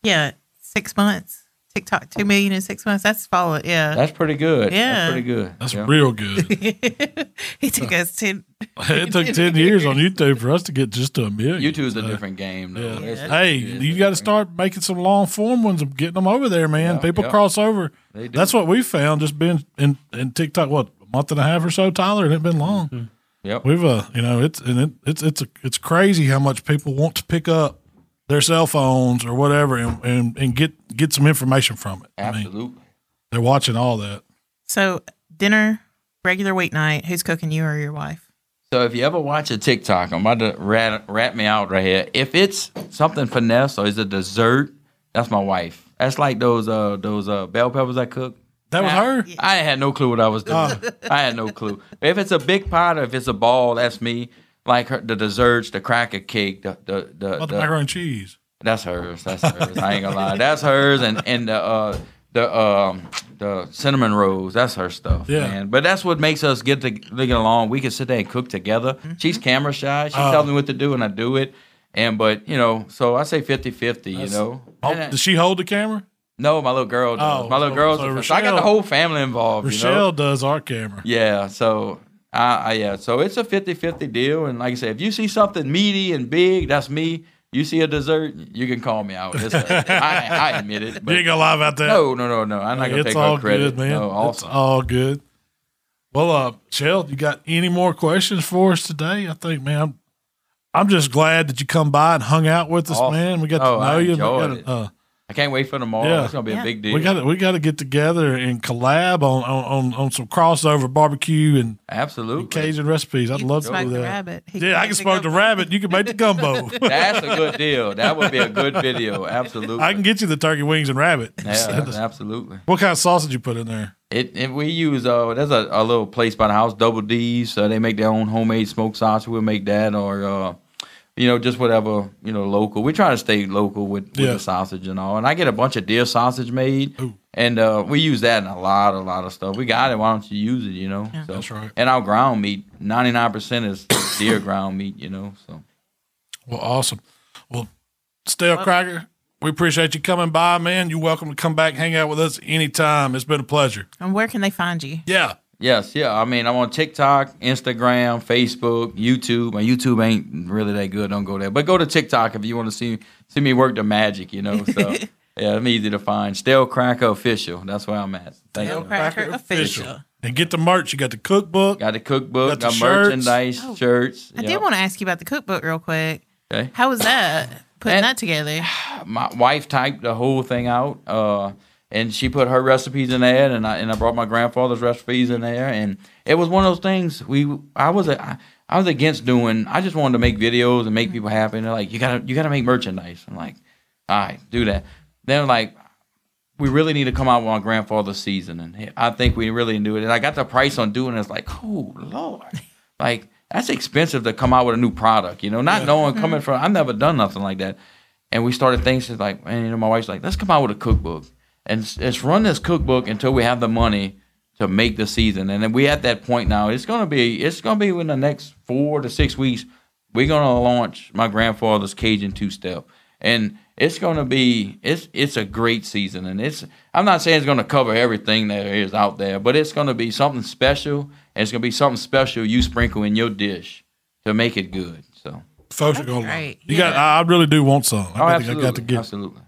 Yeah, six months. TikTok, two million in six months. That's follow it. Yeah. That's pretty good. Yeah. That's pretty good. That's Yeah. real good. he took us ten. it took ten years on YouTube for us to get just to a million. YouTube is a So, different game, though. Yeah. It's- Hey, it's- you got to start making some long form ones and getting them over there, man. Yeah, People yeah. cross over. They do. That's what we found just being in, in TikTok. What a month and a half or so, Tyler? It ain't been long. Mm-hmm. Yep. We've uh, you know, it's and it, it's it's a, it's crazy how much people want to pick up their cell phones or whatever and, and, and get get some information from it. I mean, Absolutely. they're watching all that. So dinner, regular weeknight. Who's cooking you or your wife? So if you ever watch a TikTok, I'm about to rat, rat me out right here. If it's something finesse or is a dessert, that's my wife. That's like those uh those uh bell peppers I cook. That was Yeah. her. I had no clue what I was doing. I had no clue. If it's a big pot or if it's a ball, that's me. Like her, the desserts, the cracker cake, the the the, Oh, the the- macaroni and cheese. That's hers. That's hers. I ain't gonna lie. That's hers, and and the uh, the um the cinnamon rolls. That's her stuff. Yeah. Man. But that's what makes us get to get along. We can sit there and cook together. She's camera shy. She Oh. tells me what to do, and I do it. And but you know, so I say 50-50, you know. Oh, I- does she hold the camera? No, my little girl does. Oh, my little so- girl's so so I got the whole family involved, you know. Rochelle does our camera. Yeah, so I, I yeah, so it's a 50-50 deal and like I said, if you see something meaty and big, that's me. You see a dessert, you can call me out. A- I, I admit it. you ain't gonna lie about that. no, no, no, no. I'm not gonna it's take all no credit. good, man. No, It's all good. Well, uh, Shell, you got any more questions for us today? I think, man, I'm, I'm just glad that you come by and hung out with us, Awesome. man. We got Oh, to I know you. We enjoyed got uh, I can't wait for tomorrow. Yeah. It's gonna be Yeah. a big deal. we got to, we got to get together and collab on, on, on, on some crossover barbecue and Absolutely. Cajun recipes. I'd You love can to smoke do the that. rabbit. He Yeah, I make can smoke the gumbo. rabbit. You can make the gumbo. That's a good deal. That would be a good video. Absolutely. I can get you the turkey wings and rabbit. Yeah, absolutely. What kind of sausage you put in there? It, it we use uh there's a, a little place by the house, Double D's. So they make their own homemade smoked sausage. We'll make that or uh you know, just whatever, you know, local. We try to stay local with, with Yeah. the sausage and all. And I get a bunch of deer sausage made. And uh, we use that in a lot, a lot of stuff. We got it. Why don't you use it? You know. Yeah. So, That's right. And our ground meat, ninety nine percent is deer ground meat. You know. So Well, awesome. Well, Stalekracker, we appreciate you coming by, man. You're welcome to come back, hang out with us anytime. It's been a pleasure. And where can they find you? Yeah. Yes, yeah. I mean, I'm on TikTok, Instagram, Facebook, YouTube. My YouTube ain't really that good. Don't go there, but go to TikTok if you want to see see me work the magic. You know, so yeah, I'm easy to find. Stalekracker Official. That's where I'm at. Thank Stale you. Cracker Cracker official. Official. And get the merch. You got the cookbook. Got the cookbook, Got the got, shirts. merchandise, Oh, shirts. I Yep. did want to ask you about the cookbook real quick. Okay. How was that? Putting And- that together. my wife typed the whole thing out, uh, and she put her recipes in there, and I and I brought my grandfather's recipes in there, and it was one of those things. We I was a, I, I was against doing. I just wanted to make videos and make people happy. And they're like, you gotta you gotta make merchandise. I'm like, all right, do that. They're like, we really need to come out with my grandfather's seasoning. I think we really do it. And I got the price on doing it. It's like, oh lord, like that's expensive to come out with a new product. You know, not knowing coming mm-hmm. from. I've never done nothing like that. And we started things like, and you know, my wife's like, let's come out with a cookbook and s- let's run this cookbook until we have the money to make the season. And then we at that point now. It's gonna be it's gonna be in the next four to six weeks. We're gonna launch my grandfather's Cajun two step, and it's gonna be it's it's a great season. And it's I'm not saying it's gonna cover everything there is out there, but it's gonna be something special. And it's gonna be something special you sprinkle in your dish to make it good. So. Folks are going to great. You got, I really do want some. I Oh, think I got to get absolutely.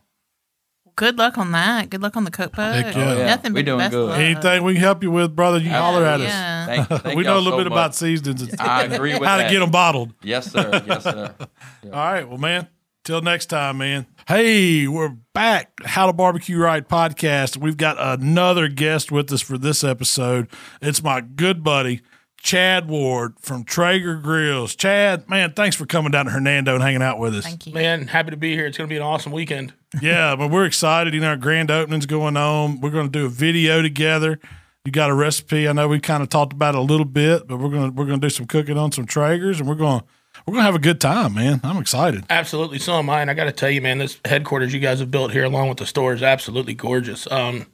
Good luck on that. Good luck on the cookbook. Heck yeah. Oh, yeah. Nothing We but doing best good. luck. anything we can help you with, brother. You holler at us. Yeah. Thank, thank we know a little so bit much. about seasonings and I agree with how that. to get them bottled. Yes, sir. Yes, sir. All right. Well, man, till next time, man. Hey, we're back. How to Barbecue Right podcast. We've got another guest with us for this episode. It's my good buddy, Chad Ward from Traeger Grills. Chad, man, thanks for coming down to Hernando and hanging out with us. Thank you. Man, happy to be here. It's going to be an awesome weekend. yeah, but we're excited. You know, our grand opening's going on. We're going to do a video together. You got a recipe. I know we kind of talked about it a little bit, but we're gonna we're gonna do some cooking on some Traegers, and we're gonna we're gonna have a good time, man. I'm excited. Absolutely, so am I. And I got to tell you, man, this headquarters you guys have built here, along with the store, is absolutely gorgeous. Um,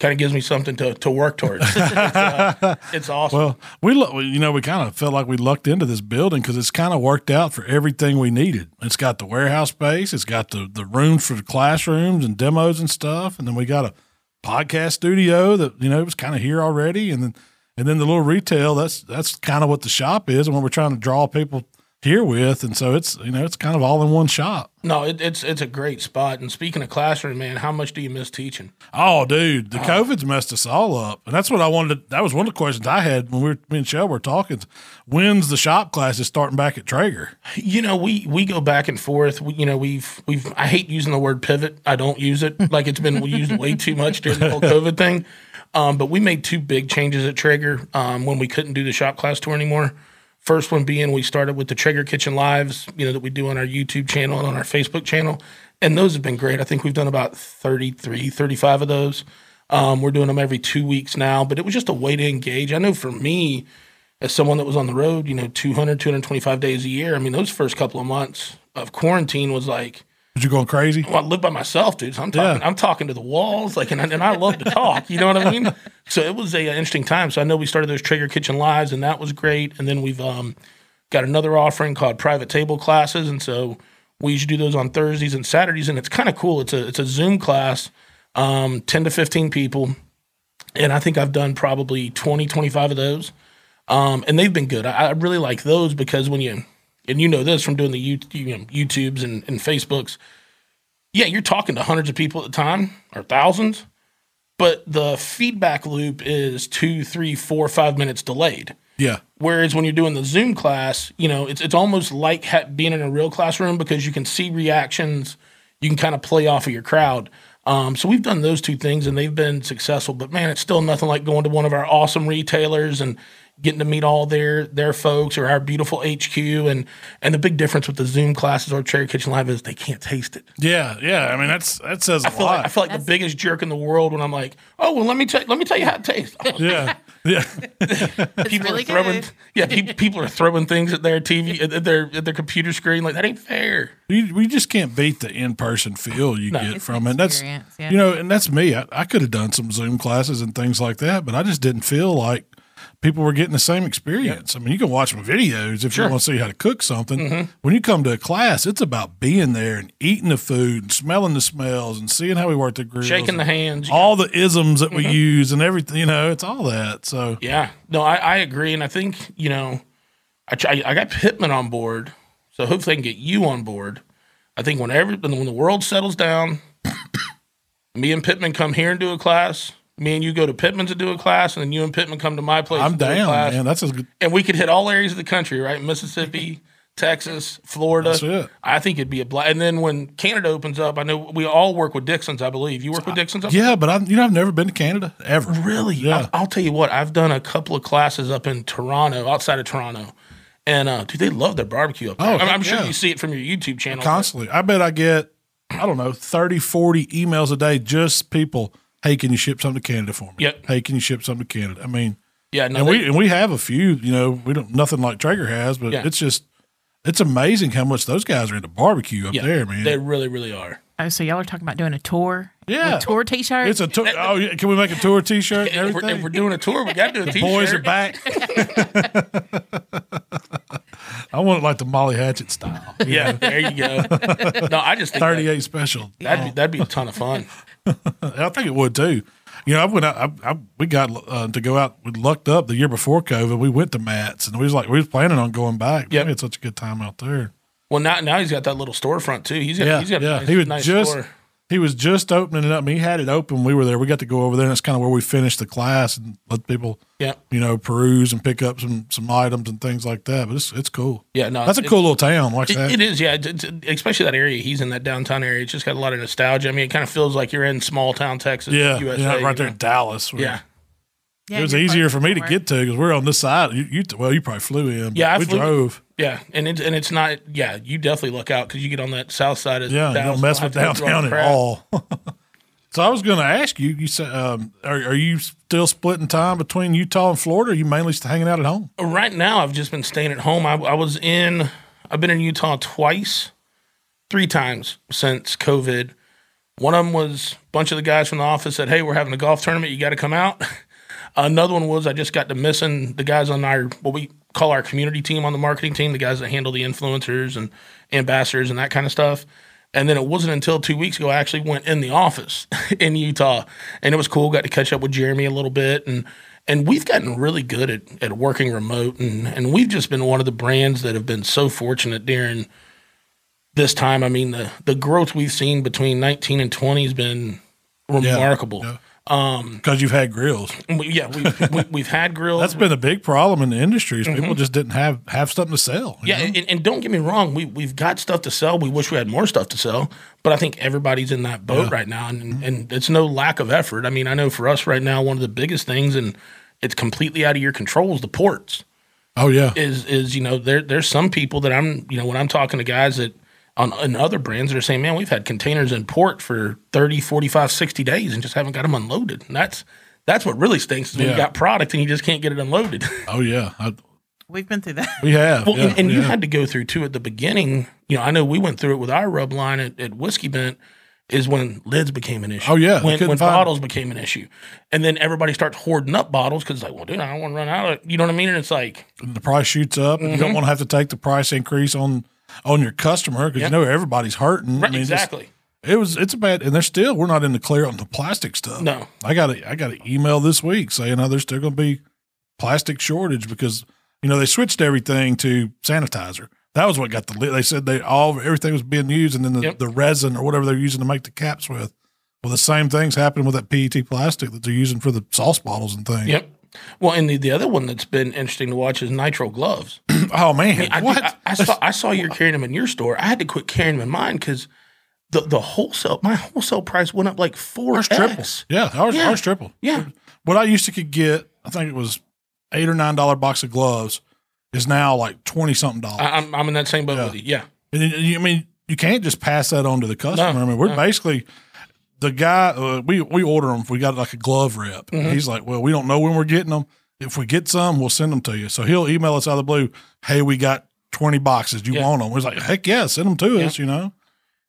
kind of gives me something to, to work towards. it's, uh, it's awesome. Well, we lo- you know we kind of felt like we lucked into this building because it's kind of worked out for everything we needed. It's got the warehouse space, it's got the the rooms for the classrooms and demos and stuff, and then we got a podcast studio that you know was kind of here already, and then and then the little retail. That's that's kind of what the shop is, and what we're trying to draw people here with, and so it's you know it's kind of all in one shop. no, it, it's it's a great spot. And speaking of classroom, man, how much do you miss teaching? Oh, dude, the COVID's messed us all up, and that's what I wanted. To, that was one of the questions I had when we were me and Shell were talking. When's the shop classes starting back at Traeger? You know, we we go back and forth. We, you know, we've we've. I hate using the word pivot. I don't use it. Like it's been used way too much during the whole COVID thing. Um, but we made two big changes at Traeger um, when we couldn't do the shop class tour anymore. First one being we started with the Traeger Kitchen Lives, you know, that we do on our YouTube channel and on our Facebook channel. And those have been great. I think we've done about 33, 35 of those. Um, we're doing them every two weeks now, but it was just a way to engage. I know for me, as someone that was on the road, you know, 200, 225 days a year, I mean, those first couple of months of quarantine was like, Was you going crazy? well, I live by myself, dude. So I'm talking, Yeah. I'm talking to the walls, like, and I, and I love to talk. You know what I mean? So it was a, uh, interesting time. So I know we started those Traeger Kitchen Lives, and that was great. And then we've um, got another offering called private table classes, and so We usually do those on Thursdays and Saturdays, and it's kind of cool. It's a it's a Zoom class, um, ten to fifteen people, and I think I've done probably 20, 25 of those, um, and they've been good. I, I really like those because when you and you know this from doing the you, you know, YouTubes and, and Facebooks, yeah, you're talking to hundreds of people at a time or thousands, but the feedback loop is two, three, four, five minutes delayed. Yeah. Whereas when you're doing the Zoom class, you know, it's it's almost like ha- being in a real classroom because you can see reactions, you can kind of play off of your crowd. Um, so we've done those two things and they've been successful. But man, it's still nothing like going to one of our awesome retailers and getting to meet all their their folks or our beautiful HQ. And and the big difference with the Zoom classes or Traeger Kitchen Live is they can't taste it. Yeah. Yeah. I mean, that's that says a I feel lot. like I feel like the biggest jerk in the world when I'm like, oh well, let me tell let me tell you how it tastes. Yeah. Yeah. people really are throwing good. yeah pe- people are throwing things at their TV at their at their computer screen like that ain't fair. We, we just can't beat the in person feel you No. get It's from it. That's yeah. you know, and that's me. I, I could have done some Zoom classes and things like that, but I just didn't feel like people were getting the same experience. I mean, you can watch my videos if Sure. you want to see how to cook something. Mm-hmm. When you come to a class, it's about being there and eating the food and smelling the smells and seeing how we work the grills, Shaking the hands. all the isms that we mm-hmm. use and everything. You know, it's all that. So Yeah, no, I, I agree, and I think you know, I try, I got Pittman on board, so hopefully I can get you on board. I think whenever when the world settles down, me and Pittman come here and do a class. Me and you go to Pittman to do a class, and then you and Pittman come to my place. I'm do down, class. man. That's a good. and we could hit all areas of the country, right? Mississippi, Texas, Florida. That's it. I think it'd be a blast. And then when Canada opens up, I know we all work with Dixon's. I believe you work with Dixon's. Yeah, but I, you know, I've never been to Canada ever. Really? Yeah. I'll, I'll tell you what. I've done a couple of classes up in Toronto, outside of Toronto, and uh, dude, they love their barbecue up there. Oh, I'm, I'm sure yeah. you see it from your YouTube channel. constantly. I bet I get, I don't know, 30, 40 emails a day, just people, hey, can you ship something to Canada for me? Yep. Hey, can you ship something to Canada? I mean, Yeah, no, and they- we and we have a few, you know, we don't nothing like Traeger has, but Yeah. it's just it's amazing how much those guys are into barbecue up yeah, there, man. They really, really are. Oh, so y'all are talking about doing a tour? Yeah. With tour T-shirt. it's a tour. Oh, yeah. Can we make a tour T-shirt and If we're, everything? if we're doing a tour, we got to do a t-shirt. Boys are back. I want it like the Molly Hatchet style. Yeah, there you go. No, I just think that, Thirty-eight special. that'd be that'd be a ton of fun. I think it would too. You know, I went out. I, I, we got uh, to go out. We lucked up the year before COVID. We went to Matt's, and we was like, we was planning on going back. Yeah. we had such a good time out there. Well, now now he's got that little storefront too. He's got Yeah, he's got yeah. a nice, he was nice just store. He was just opening it up. I mean, he had it open. We were there. We got to go over there, and that's kind of where we finished the class and let people, Yeah, you know, peruse and pick up some some items and things like that. But it's it's cool. yeah. No, That's a cool little town. Like It, that. it is, yeah. It's- it's- especially that area. He's in that downtown area. It's just got a lot of nostalgia. I mean, it kind of feels like you're in small town Texas, yeah, USA. yeah, you right there know? in Dallas. where- Yeah, Yeah, it was easier for me to get to because we're on this side. You, you well, you probably flew in. but Yeah, I we flew- drove. Yeah, and it's and it's not. Yeah, you definitely look out because you get on that south side of Yeah, you Dallas. don't mess with have to go through downtown at all. so I was going to ask you. You said, um, are, are you still splitting time between Utah and Florida? Or are you mainly hanging out at home? Right now, I've just been staying at home. I, I was in. I've been in Utah twice, three times since COVID. One of them was a bunch of the guys from the office said, "Hey, we're having a golf tournament. You got to come out." Another one was I just got to missing the guys on our what we call our community team on the marketing team, the guys that handle the influencers and ambassadors and that kind of stuff. And then it wasn't until two weeks ago I actually went in the office in Utah, and it was cool. Got to catch up with Jeremy a little bit, and and we've gotten really good at, at working remote, and and we've just been one of the brands that have been so fortunate during this time. I mean, the the growth we've seen between 19 and 20 has been remarkable. yeah. Um, because you've had grills. We- Yeah, we've, we, we've had grills. That's been a big problem in the industry. Is mm-hmm. people just didn't have have something to sell. Yeah, and, and don't get me wrong, we we've got stuff to sell. We wish we had more stuff to sell, but I think everybody's in that boat right now, and mm-hmm. and it's no lack of effort. I mean, I know for us right now, one of the biggest things, and it's completely out of your control, is the ports. oh yeah, Is is you know there there's some people that I'm you know when I'm talking to guys that on in other brands that are saying, man, we've had containers in port for 30, 45, 60 days and just haven't got them unloaded. And that's that's what really stinks is when Yeah. you got product and you just can't get it unloaded. oh yeah. I, We've been through that. we have. Well, yeah, and, and you yeah. had to go through too at the beginning. You know, I know we went through it with our rub line at, at Whiskey Bent. Is when lids became an issue. Oh, yeah, when when find bottles became an issue, and then everybody starts hoarding up bottles because like, well, dude, I don't want to run out of. You know what I mean? And it's like, the price shoots up, and you Mm-hmm. don't want to have to take the price increase on on your customer because Yeah. you know everybody's hurting. Right, just- exactly. it was it's a bad, and they're still we're not in the clear on the plastic stuff. No. I got a I got an email this week saying oh, there's still going to be plastic shortage because you know they switched everything to sanitizer. That was what got the. They said they all everything was being used, and then the, Yep. the resin or whatever they're using to make the caps with. Well, the same thing's happening with that PET plastic that they're using for the sauce bottles and things. Yep. Well, and the, the other one that's been interesting to watch is nitro gloves. Oh man, I, what? I, I saw I saw you carrying them in your store. I had to quit carrying them in mine because the the wholesale my wholesale price went up like four ours triples. Yeah, ours Yeah. ours triple. Yeah. What I used to could get, I think it was eight or nine dollar box of gloves, is now like twenty something dollars. I'm I'm in that same boat Yeah. with you. Yeah. And you- I mean, you can't just pass that on to the customer. No, I mean, we're no. basically the guy. Uh, we we order them. We got like a glove rep. Mm-hmm. He's like, well, we don't know when we're getting them. If we get some, we'll send them to you. So he'll email us out of the blue. Hey, we got twenty boxes. You Yeah. want them? We're like, heck yeah, send them to Yeah. us. You know.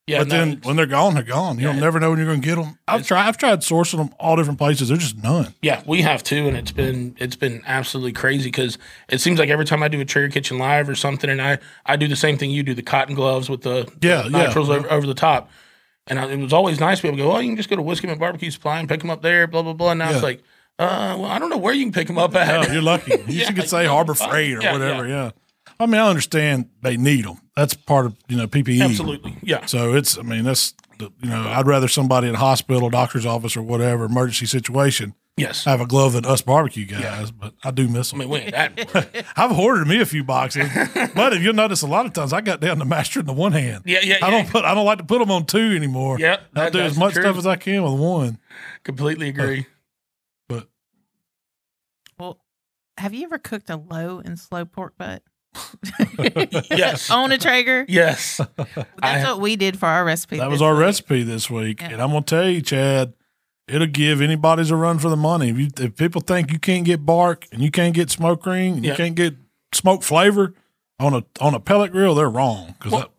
Yeah. but no, then when they're gone, they're gone. You Yeah. don't never know when you're going to get them. I've tried. I've tried sourcing them all different places. There's just none. Yeah, we have too, and it's been it's been absolutely crazy because it seems like every time I do a Traeger Kitchen live or something, and I I do the same thing you do, the cotton gloves with the Yeah, the yeah. over, over the top, and I, it was always nice to be able to go, oh, you can just go to Whiskey Bent Barbecue Supply and pick them up there, blah blah blah. And now it's like, uh, well, I don't know where you can pick them up at. You're lucky. You Yeah, should say Harbor. Freight or Yeah, whatever. Yeah. I mean, I understand they need them. That's part of you know PPE. Absolutely, yeah. So it's, I mean, that's, the, you know, I'd rather somebody in a hospital, doctor's office, or whatever emergency situation Yes, I have a glove than us barbecue guys. But I do miss I them. mean, we ain't that. I've hoarded me a few boxes, but if you'll notice, a lot of times I got down to master in the one hand. Yeah, yeah, I yeah. don't put, I don't like to put them on two anymore. Yeah, I that- do as much truth. stuff as I can with one. Completely agree. But Well, have you ever cooked a low and slow pork butt yes, on a Traeger? yes. That's what we did for our recipe. that was our week. recipe this week, Yeah. and I'm gonna tell you, Chad. It'll give anybody's a run for the money. If, you, if people think you can't get bark and you can't get smoke ring and Yeah. you can't get smoke flavor on a on a pellet grill, they're wrong. Because Well,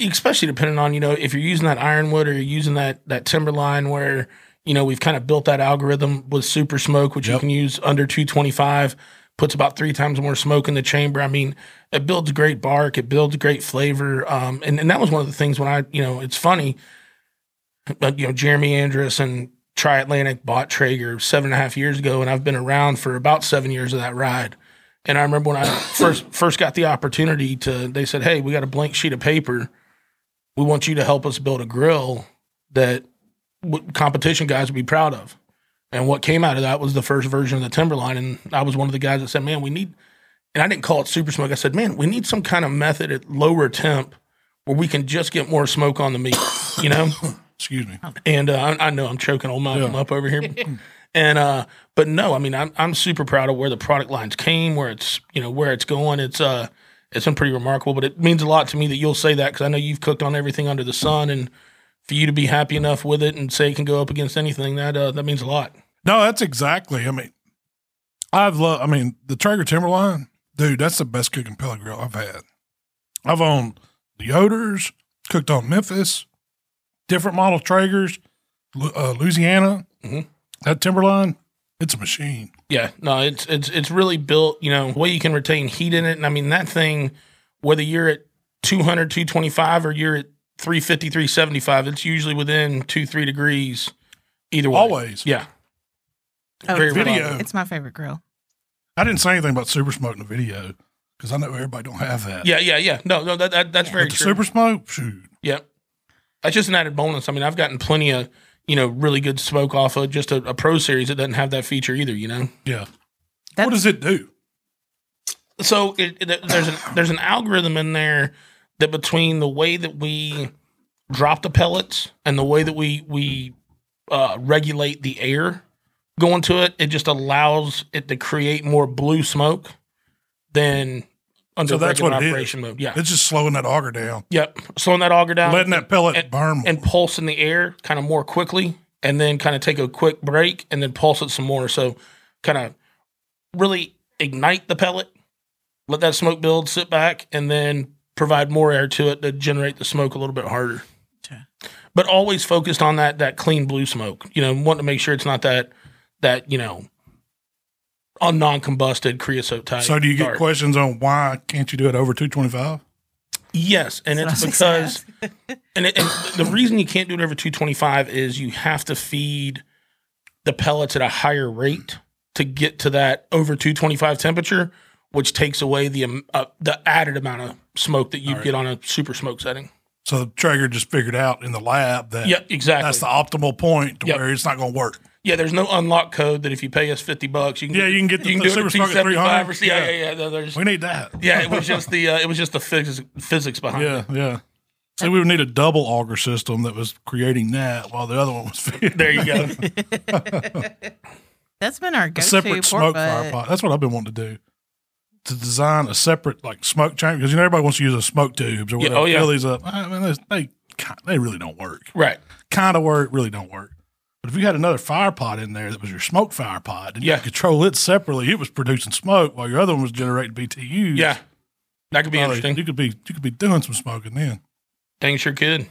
especially depending on you know if you're using that ironwood or you're using that that timberline where you know we've kind of built that algorithm with super smoke which you can use under 225 puts about three times more smoke in the chamber i mean it builds great bark it builds great flavor um, and, and that was one of the things when i you know it's funny but you know jeremy andrus and Trilantic bought traeger seven and a half years ago and i've been around for about seven years of that ride and I remember when I first first got the opportunity to, they said, "Hey, we got a blank sheet of paper. We want you to help us build a grill that competition guys would be proud of." And what came out of that was the first version of the Timberline, and I was one of the guys that said, "Man, we need." And I didn't call it super smoke. I said, "Man, we need some kind of method at lower temp where we can just get more smoke on the meat." You know. Excuse me, And uh, I, I know I'm choking old Malcolm Yeah. up over here. and uh, but no, I mean I'm I'm super proud of where the product lines came, where it's you know where it's going. It's uh it's been pretty remarkable. But it means a lot to me that you'll say that because I know you've cooked on everything under the sun, and for you to be happy enough with it and say it can go up against anything, that uh, that means a lot. no, that's exactly. I mean, I've loved. I mean, the Traeger Timberline, dude. That's the best cooking pellet grill I've had. I've owned the Yoders, cooked on Memphis, different model Traegers, uh, Louisiana. Mhm. That Timberline, it's a machine. Yeah, no, it's it's it's really built, you know, way you can retain heat in it. And I mean, that thing, whether you're at 200, 225 or you're at 350, 375, it's usually within two, three degrees either way. Always. Yeah. Oh, Very it's, my- video. it's my favorite grill. I didn't say anything about super smoke in the video because I know everybody don't have that. Yeah, yeah, yeah. No, no, that, that that's very But the true. super smoke, shoot. Yep. That's just an added bonus. I mean, I've gotten plenty of, you know, really good smoke off of just a, a pro series that doesn't have that feature either, you know? Yeah. That's, what does it do? so it, it- there's an there's an algorithm in there that between the way that we drop the pellets and the way that we we uh, regulate the air going to it, it just allows it to create more blue smoke than under So that's regular what it is. operation mode. Yeah. It's just slowing that auger down, Yep. Slowing that auger down. letting that pellet and- burn more. and pulse in the air kind of more quickly and then kind of take a quick break and then pulse it some more. So kind of really ignite the pellet, let that smoke build, sit back, and then provide more air to it to generate the smoke a little bit harder. Okay. But always focused on that that clean blue smoke. You know, wanting to make sure it's not that that, you know, un non combusted creosote type. so do you get dark. questions on why can't you do it over 225? Yes, and That's it's because, and, it, and the reason you can't do it over 225 is you have to feed the pellets at a higher rate to get to that over 225 temperature, which takes away the um, uh, the added amount of smoke that you get on a super smoke setting. So Traeger just figured out in the lab that Yeah, exactly. that's the optimal point to Yep. where it's not going to work. Yeah, there's no unlock code that if you pay us 50 bucks, you can Yeah, you can get the- you the do Super it Smoke at 275 or 300. yeah, Yeah. yeah, yeah. no, there's, We need that. yeah, it was just the uh, it was just the physics physics behind it. Yeah, yeah. So we would need a double auger system that was creating that while the other one was feeding. There you go. That's been our a go-to separate smoke butt. fire pot. That's what I've been wanting to do. To design a separate like smoke chamber because you know everybody wants to use a smoke tubes or Yeah, whatever. oh, yeah. Fill these up. I mean, they they, they really don't work. right. Kind of work, really don't work. But if you had another fire pot in there that was your smoke fire pot and you Yeah. could control it separately, it was producing smoke while your other one was generating BTUs. Yeah. That could be Well, interesting. You could be you could be doing some smoking then. Dang sure could.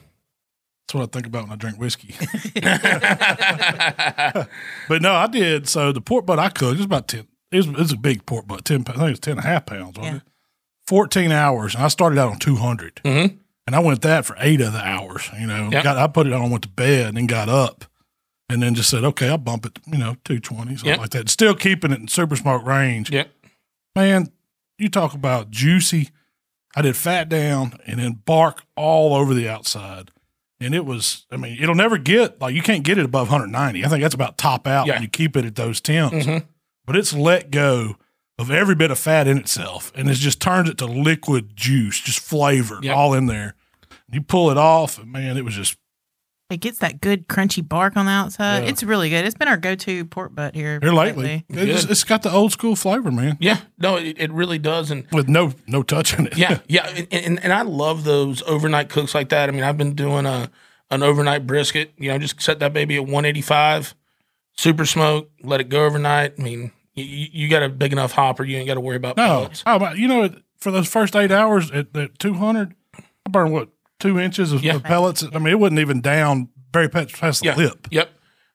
That's what I think about when I drink whiskey. but no, I did. So the pork butt I cooked it was about ten. It was, it was a big pork butt, ten. I think it was ten and a half pounds. Wasn't Yeah. it? Fourteen hours, and I started out on two Mhm. and I went that for eight of the hours. You know, Yep. got I put it on, went to bed, and then got up, and then just said, okay, I'll bump it. You know, two twenty, something Yep. like that. Still keeping it in super smoke range. Yep. Man, you talk about juicy. I did fat down and then bark all over the outside. And it was, I mean, it'll never get, like, you can't get it above 190. I think that's about top out Yeah. when you keep it at those temps. Mhm. But it's let go of every bit of fat in itself. And it just turns it to liquid juice, just flavor Yep. all in there. You pull it off, and man, it was just, It gets that good crunchy bark on the outside. Yeah. It's really good. It's been our go-to pork butt here here lately. Good. It's, it's got the old school flavor, man, Yeah. No, it, it really does. And with no no touch in it. yeah, yeah. And, and, and I love those overnight cooks like that. I mean, I've been doing a an overnight brisket, you know, just set that baby at 185, super smoke, let it go overnight. I mean, you, you you got a big enough hopper, you ain't got to worry about No, pellets. oh, you know, for those first eight hours at, at 200, I burn what, two inches of, Yeah. of pellets? I mean, it wasn't even down very past, past the Yeah. lip. Yep.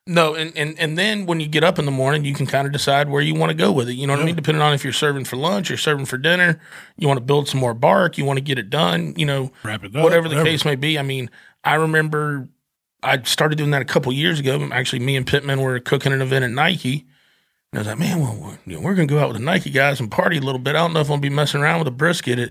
No, and, and and then when you get up in the morning, you can kind of decide where you want to go with it. You know what I mean? Depending on if you're serving for lunch, you're serving for dinner, you want to build some more bark, you want to get it done, you know, Wrap it up. whatever the case may be. I mean, I remember I started doing that a couple years ago. Actually, me and Pittman were cooking an event at Nike. And I was like, man, well, we're, you know, we're going to go out with the Nike guys and party a little bit. I don't know if I'm going to be messing around with a brisket at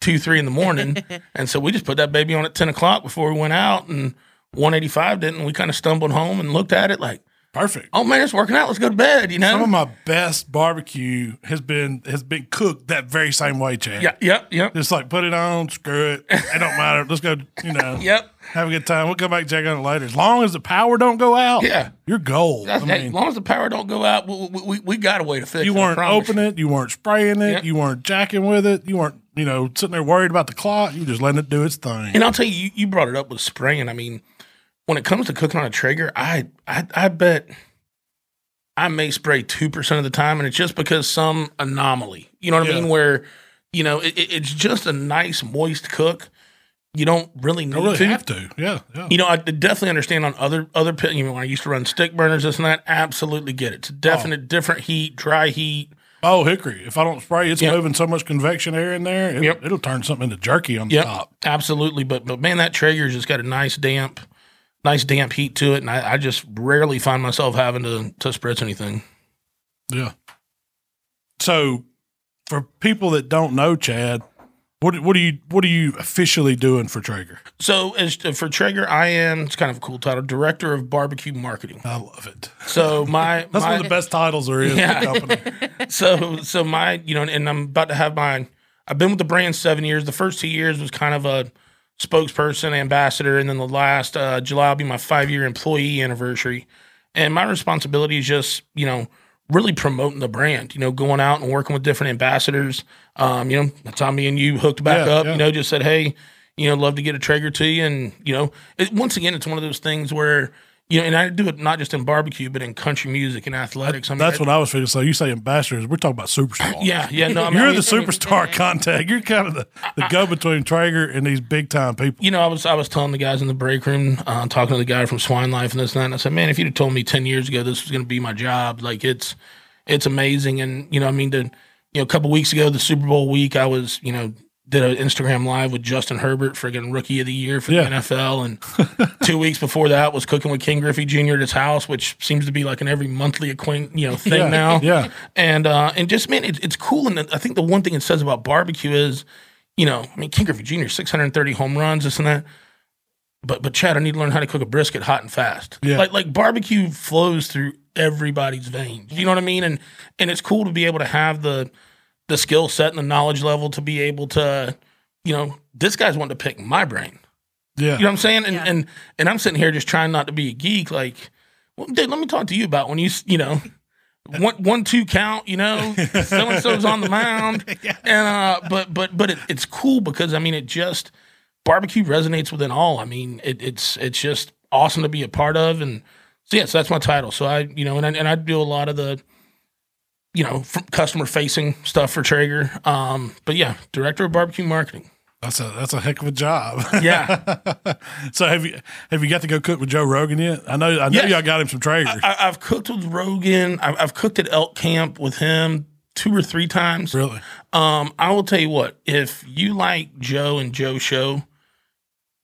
two, three in the morning. and so we just put that baby on at 10 o'clock before we went out and 185 didn't. We kind of stumbled home and looked at it like, Perfect. oh man, it's working out. Let's go to bed, you know, Some of my best barbecue has been has been cooked that very same way, Chad. Yeah, yep, yep, Just like put it on, screw it. It don't matter. Let's go, you know, yep. Have a good time. We'll come back and check on it later. As long as the power don't go out, Yeah. you're gold. That's, I mean, as long as the power don't go out, we, we, we, got a way to fix you it. I weren't opening it, you weren't spraying it, Yep. you weren't jacking with it, you weren't, you know, sitting there worried about the clock. You just letting it do its thing. And I'll tell you, you, you brought it up with spraying. I mean, when it comes to cooking on a Traeger, I I, I bet I may spray two percent of the time, and it's just because some anomaly. You know what I mean? Where you know it- it's just a nice moist cook. You don't really need I really to. have to. Yeah, yeah. You know, I definitely understand on other other pit. You know, when I used to run stick burners, this and that, absolutely get it. It's a oh. definite different heat, dry heat. Oh, hickory. If I don't spray, it's Yep. moving so much convection air in there, it, Yep. it'll turn something into jerky on the Yep, top. absolutely. But but man, that Traeger's just got a nice damp, nice damp heat to it, and I, I just rarely find myself having to to spritz anything. Yeah. So, for people that don't know, Chad, what what are you what are you officially doing for Traeger? So as for Traeger, I am it's kind of a cool title, director of barbecue marketing. I love it. So my That's my, one of the best titles there is Yeah. in the company. so so my you know and i'm about to have my i've been with the brand seven years the first two years was kind of a spokesperson ambassador and then the last uh, july will be my five year employee anniversary and my responsibility is just you know really promoting the brand you know going out and working with different ambassadors um, you know that's how me and you hooked back Yeah, up yeah. you know just said hey you know love to get a traeger to you and you know it, once again it's one of those things where you know and i do it not just in barbecue but in country music and athletics I mean, That's what I was figuring. So you say ambassadors, we're talking about superstars. yeah yeah no I mean, You're I the superstar contact. You're kind of the, the go between Traeger and these big time people. you know, I was I was telling the guys in the break room, uh, talking to the guy from Swine Life and this and that, and I said, man, if you'd have told me ten years ago this was going to be my job, like it's it's amazing. And you know, I mean, to you know, a couple weeks ago, the Super Bowl week, I was you know did an Instagram live with Justin Herbert, friggin' rookie of the year for Yeah. the NFL. And two weeks before that was cooking with Ken Griffey Jr. at his house, which seems to be like an every monthly acquaint, you know, thing Yeah, now. yeah. And uh, and just man, it, it's cool. And I think the one thing it says about barbecue is, you know, I mean, Ken Griffey Jr. 630 home runs, this and that. But but Chad, I need to learn how to cook a brisket hot and fast. Yeah. Like like barbecue flows through everybody's veins. You know what I mean? And and it's cool to be able to have the the skill set and the knowledge level to be able to, you know, this guy's wanting to pick my brain. Yeah. You know what I'm saying? And Yeah. and and I'm sitting here just trying not to be a geek. Like, well, dude, let me talk to you about when you you know. One, one, two count, you know, so and so's on the mound, and uh, but but but it, it's cool because I mean, it just barbecue resonates within all. I mean, it, it's it's just awesome to be a part of, and so yeah, so that's my title. So I, you know, and I, and I do a lot of the, you know, from customer facing stuff for Traeger. Um, but yeah, director of barbecue marketing. That's a that's a heck of a job. Yeah, so have you have you got to go cook with Joe Rogan yet? I know I know Yes. y'all got him some Traeger. I, I've cooked with Rogan. I've, I've cooked at elk camp with him two or three times. really? Um, I will tell you what, if you like Joe and Joe show,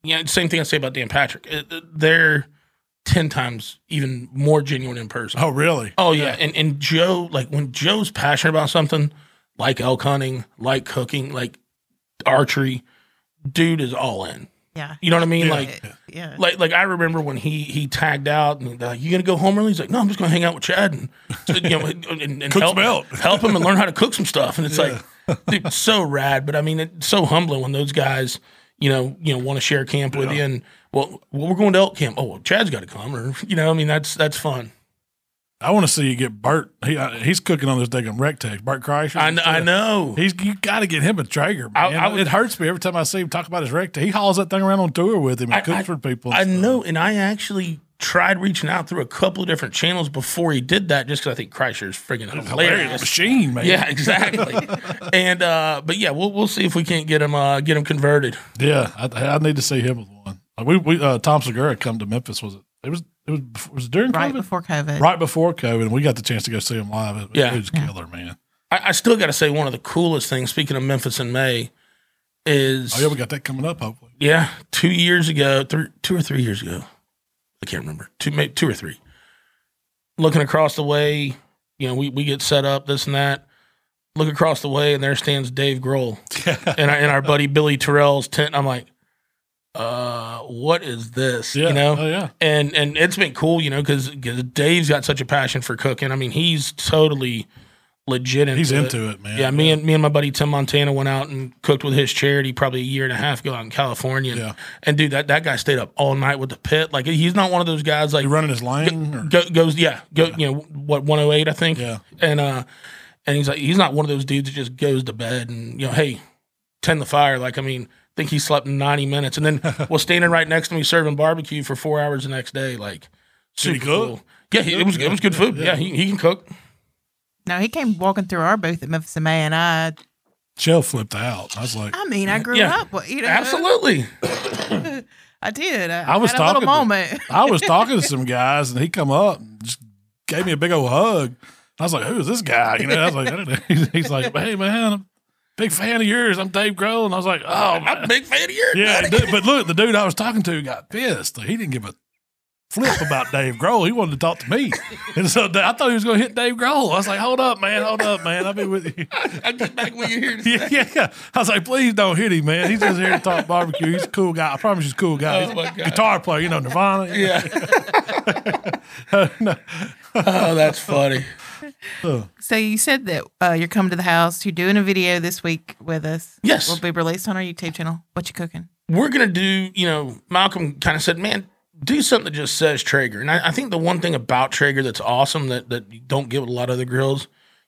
yeah, same thing I say about Dan Patrick. It- They're ten times even more genuine in person. Oh, really? Oh yeah, and and Joe, like when Joe's passionate about something, like elk hunting, like cooking, like archery, dude is all in. Yeah. You know what I mean? Yeah. Like Yeah. like like I remember when he he tagged out and uh, you gonna go home early? He's like, no, I'm just gonna hang out with Chad and you know and, and, and help some elk." help him and learn how to cook some stuff. And it's like, dude, so rad. But I mean, it's so humbling when those guys, you know, you know, want to share camp with you and well, well, we're going to elk camp. Oh, well, Chad's got to come, or you know, I mean, that's that's fun. I want to see you get Bert. He uh, he's cooking on this thing. daggum Rectex. Bert Kreischer. I, kn- I know. He's you got to get him a Traeger, man. I would- it hurts me every time I see him talk about his Rectex. He hauls that thing around on tour with him and I- cooks I- for people. I stuff. know, and I actually tried reaching out through a couple of different channels before he did that, just because I think Kreischer's friggin' Hilarious hilarious. machine, man. Yeah, exactly. and uh, but yeah, we'll we'll see if we can't get him uh get him converted. yeah. I, I need to see him with one. Like we we uh, Tom Segura come to Memphis. Was it? It was. It was. before- Was it during right COVID? before COVID. right before COVID, and we got the chance to go see him live. It, Yeah. it was killer, man. I, I still got to say one of the coolest things. Speaking of Memphis in May, is Oh yeah, we got that coming up. Hopefully, yeah, two years ago, three, two or three years ago, I can't remember, two, maybe two or three. Looking across the way, you know, we, we get set up, this and that. Look across the way, and there stands Dave Grohl and, our, and our buddy Billy Terrell's tent. I'm like, uh, what is this? yeah, You know, oh yeah, and and it's been cool, you know, because Dave's got such a passion for cooking. I mean, he's totally legit into he's into it, man. Yeah, me and me and my buddy Tim Montana went out and cooked with his charity probably a year and a half ago out in California. Yeah. And dude, that, that guy stayed up all night with the pit. Like he's not one of those guys like you running his lane, or, go, goes yeah go you know what 108 I think Yeah. and uh and he's like he's not one of those dudes that just goes to bed and you know hey tend the fire like I mean think he slept 90 minutes and then was standing right next to me serving barbecue for four hours the next day like Did he super cook? cool yeah he, it was it was good food yeah, he, he can cook No, he came walking through our booth at Memphis in May, and I, Shell flipped out. I was like, I mean, I grew Yeah. up. with- You know, absolutely I did. I, I was had a little talking to- moment. I was talking to some guys, and he come up and just gave me a big old hug. I was like, "Who is this guy?" You know, I was like, I don't know. He's, he's like, "Hey, man, I'm a big fan of yours. I'm Dave Grohl." And I was like, "Oh, I'm a big fan of yours yeah." dude, but look, the dude I was talking to got pissed. He didn't give a flip about Dave Grohl. He wanted to talk to me, and so I thought he was going to hit Dave Grohl. I was like, "Hold up, man, hold up, man. I'll be with you." I get back when you're here to Yeah, yeah, yeah. I was like, please don't hit him, man. He's just here to talk barbecue. He's a cool guy. I promise he's a cool guy. Oh, He's my God. guitar player, you know, Nirvana. Yeah. oh, that's funny. So you said that uh, you're coming to the house. You're doing a video this week with us. Yes. will be released on our YouTube channel. What you cooking? We're gonna do, you know, Malcolm kind of said, man, do something that just says Traeger. And I, I think the one thing about Traeger that's awesome that that you don't get with a lot of other grills,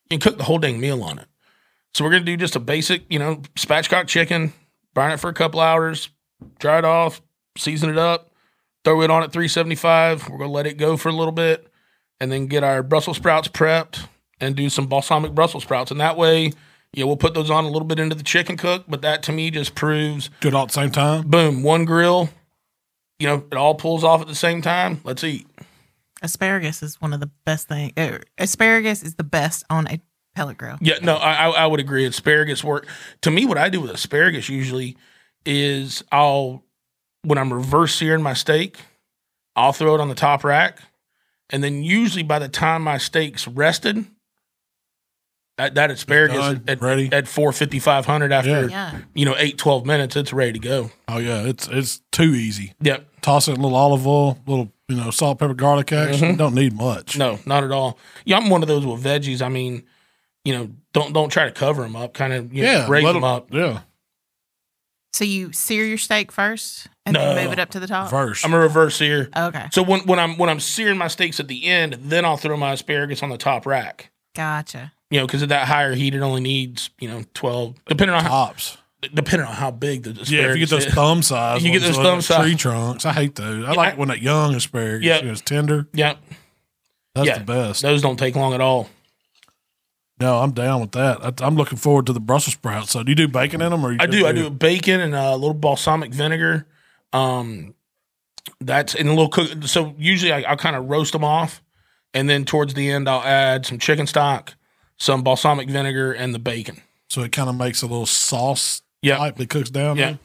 you can cook the whole dang meal on it. So we're gonna do just a basic, you know, spatchcock chicken, brine it for a couple hours, dry it off, season it up, throw it on at 375. We're gonna let it go for a little bit, and then get our Brussels sprouts prepped and do some balsamic Brussels sprouts. And that way, yeah, we'll put those on a little bit into the chicken cook. But that to me just proves Do it all at the same time. boom, one grill. You know, it all pulls off at the same time. Let's eat. Asparagus is one of the best things. Uh, asparagus is the best on a pellet grill. Yeah, no, I, I I would agree. Asparagus work to me. What I do with asparagus usually is I'll when I'm reverse searing my steak, I'll throw it on the top rack, and then usually by the time my steak's rested, that, that asparagus done, at, ready. at four fifty five hundred after Yeah. you know eight twelve minutes, it's ready to go. Oh yeah, it's it's too easy. Yep. Toss it in a little olive oil, little you know salt, pepper, garlic action. Don't need much. Mm-hmm. No, not at all. Yeah, I'm one of those with veggies. I mean, you know, don't don't try to cover them up. Kind of you know, yeah, raise let them 'em- up. Yeah, So you sear your steak first and No. then move it up to the top. first. I'm a reverse sear. Okay, So when, when I'm when I'm searing my steaks at the end, then I'll throw my asparagus on the top rack. gotcha. You know, because at that higher heat, it only needs you know twelve, depending on how, tops. depending on how big the asparagus. Yeah, if you get those is. thumb size, You get ones, those like thumb size. tree trunks. I hate those. I Yeah, like I- when that young asparagus. Yeah. you know, it's tender. yeah, That's Yeah. the best. those don't take long at all. No, I'm down with that. I, I'm looking forward to the Brussels sprouts. So, do you do bacon in them, or you I just do. I do bacon and a little balsamic vinegar. Um, that's in a little cook. So usually I, I'll kind of roast them off, and then towards the end I'll add some chicken stock, some balsamic vinegar, and the bacon. So it kind of makes a little sauce Yeah. type that cooks down. Yeah.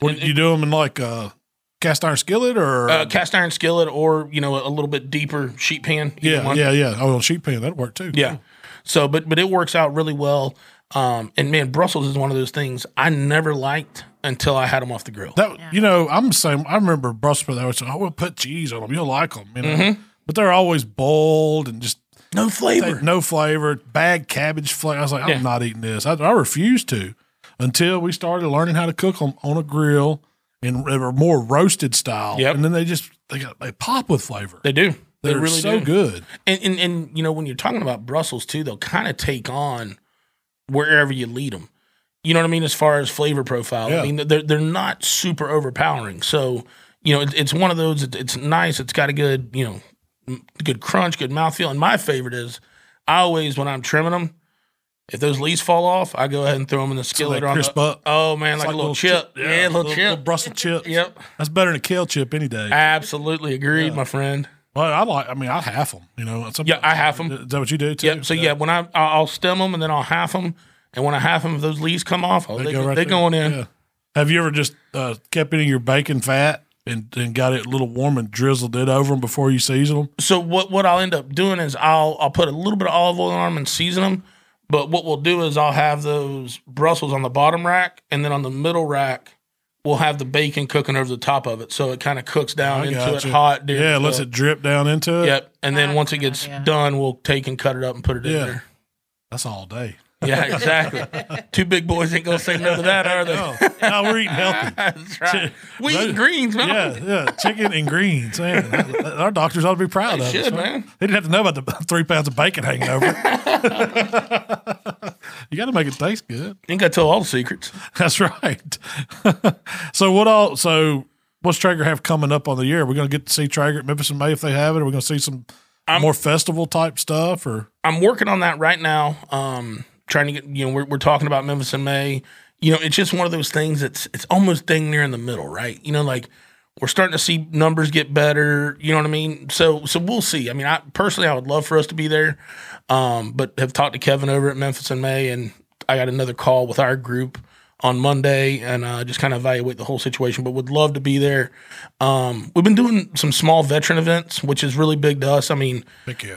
What, you do them in like a cast iron skillet or? Uh, cast iron skillet or you know a little bit deeper sheet pan. yeah, one. yeah, yeah. Oh, sheet pan that'd work too. Yeah. So, but but it works out really well. Um, and man, Brussels is one of those things I never liked until I had them off the grill. That you know, I'm the same. I remember Brussels sprouts. They always say, "Oh, we'll put cheese on them. You'll like them." You know, Mm-hmm. but they're always boiled and just no flavor. no flavor, bag cabbage flavor. I was like, I'm not eating this. I, I refused to until we started learning how to cook them on a grill in a more roasted style. Yep. And then they just they got they pop with flavor. They do. They They're really so do. good. And, and and you know when you're talking about Brussels too, they'll kind of take on wherever you lead them. You know what I mean as far as flavor profile. Yeah. I mean they're they're not super overpowering. So you know it, it's one of those. It, it's nice. It's got a good you know good crunch, good mouthfeel. And my favorite is I always when I'm trimming them. If those leaves fall off, I go ahead and throw them in the So skillet or on crisp the, up. Oh man, It's like, a little, chip. Yeah, a little, chip. Little Brussels chip. Yep. That's better than a kale chip any day. Absolutely agreed, my friend. well, I like. I mean, I half them. You know. Yeah, I half them. Is that what you do too? Yep. So yeah, when I I'll I'll stem them and then I'll half them, and when I half them, if those leaves come off, oh, they, go right they're there. going in. Yeah. Have you ever just uh, kept any of your bacon fat and, and got it a little warm and drizzled it over them before you season them? So what what I'll end up doing is I'll I'll put a little bit of olive oil on them and season them. But what we'll do is I'll have those Brussels on the bottom rack, and then on the middle rack, we'll have the bacon cooking over the top of it, so it kind of cooks down I into gotcha. it hot. during Yeah, the lets it drip down into it. Yep. And then That's once it gets idea. done, we'll take and cut it up and put it in there. That's all day. Yeah, exactly. Two big boys ain't gonna say no to that, are they? No, no we're eating healthy. That's right. We eat greens, man. Yeah, yeah, chicken and greens. Man, our doctors ought to be proud They of should, us. man. They didn't have to know about the three pounds of bacon hanging over. you got to make it taste good. Ain't got to tell all the secrets. That's right. so what all? So what's Traeger have coming up on the year? We're going to get to see Traeger at Memphis in May if they have it. Are we going to see some more festival type stuff? Or I'm working on that right now. Um, trying to get you know we're we're talking about Memphis in May. You know, it's just one of those things that's it's almost dang near in the middle, right? You know, like we're starting to see numbers get better. You know what I mean? So so we'll see. I mean, I personally I would love for us to be there, um, but have talked to Kevin over at Memphis in May, and I got another call with our group on Monday and uh, just kind of evaluate the whole situation. But would love to be there. Um, we've been doing some small veteran events, which is really big to us. I mean,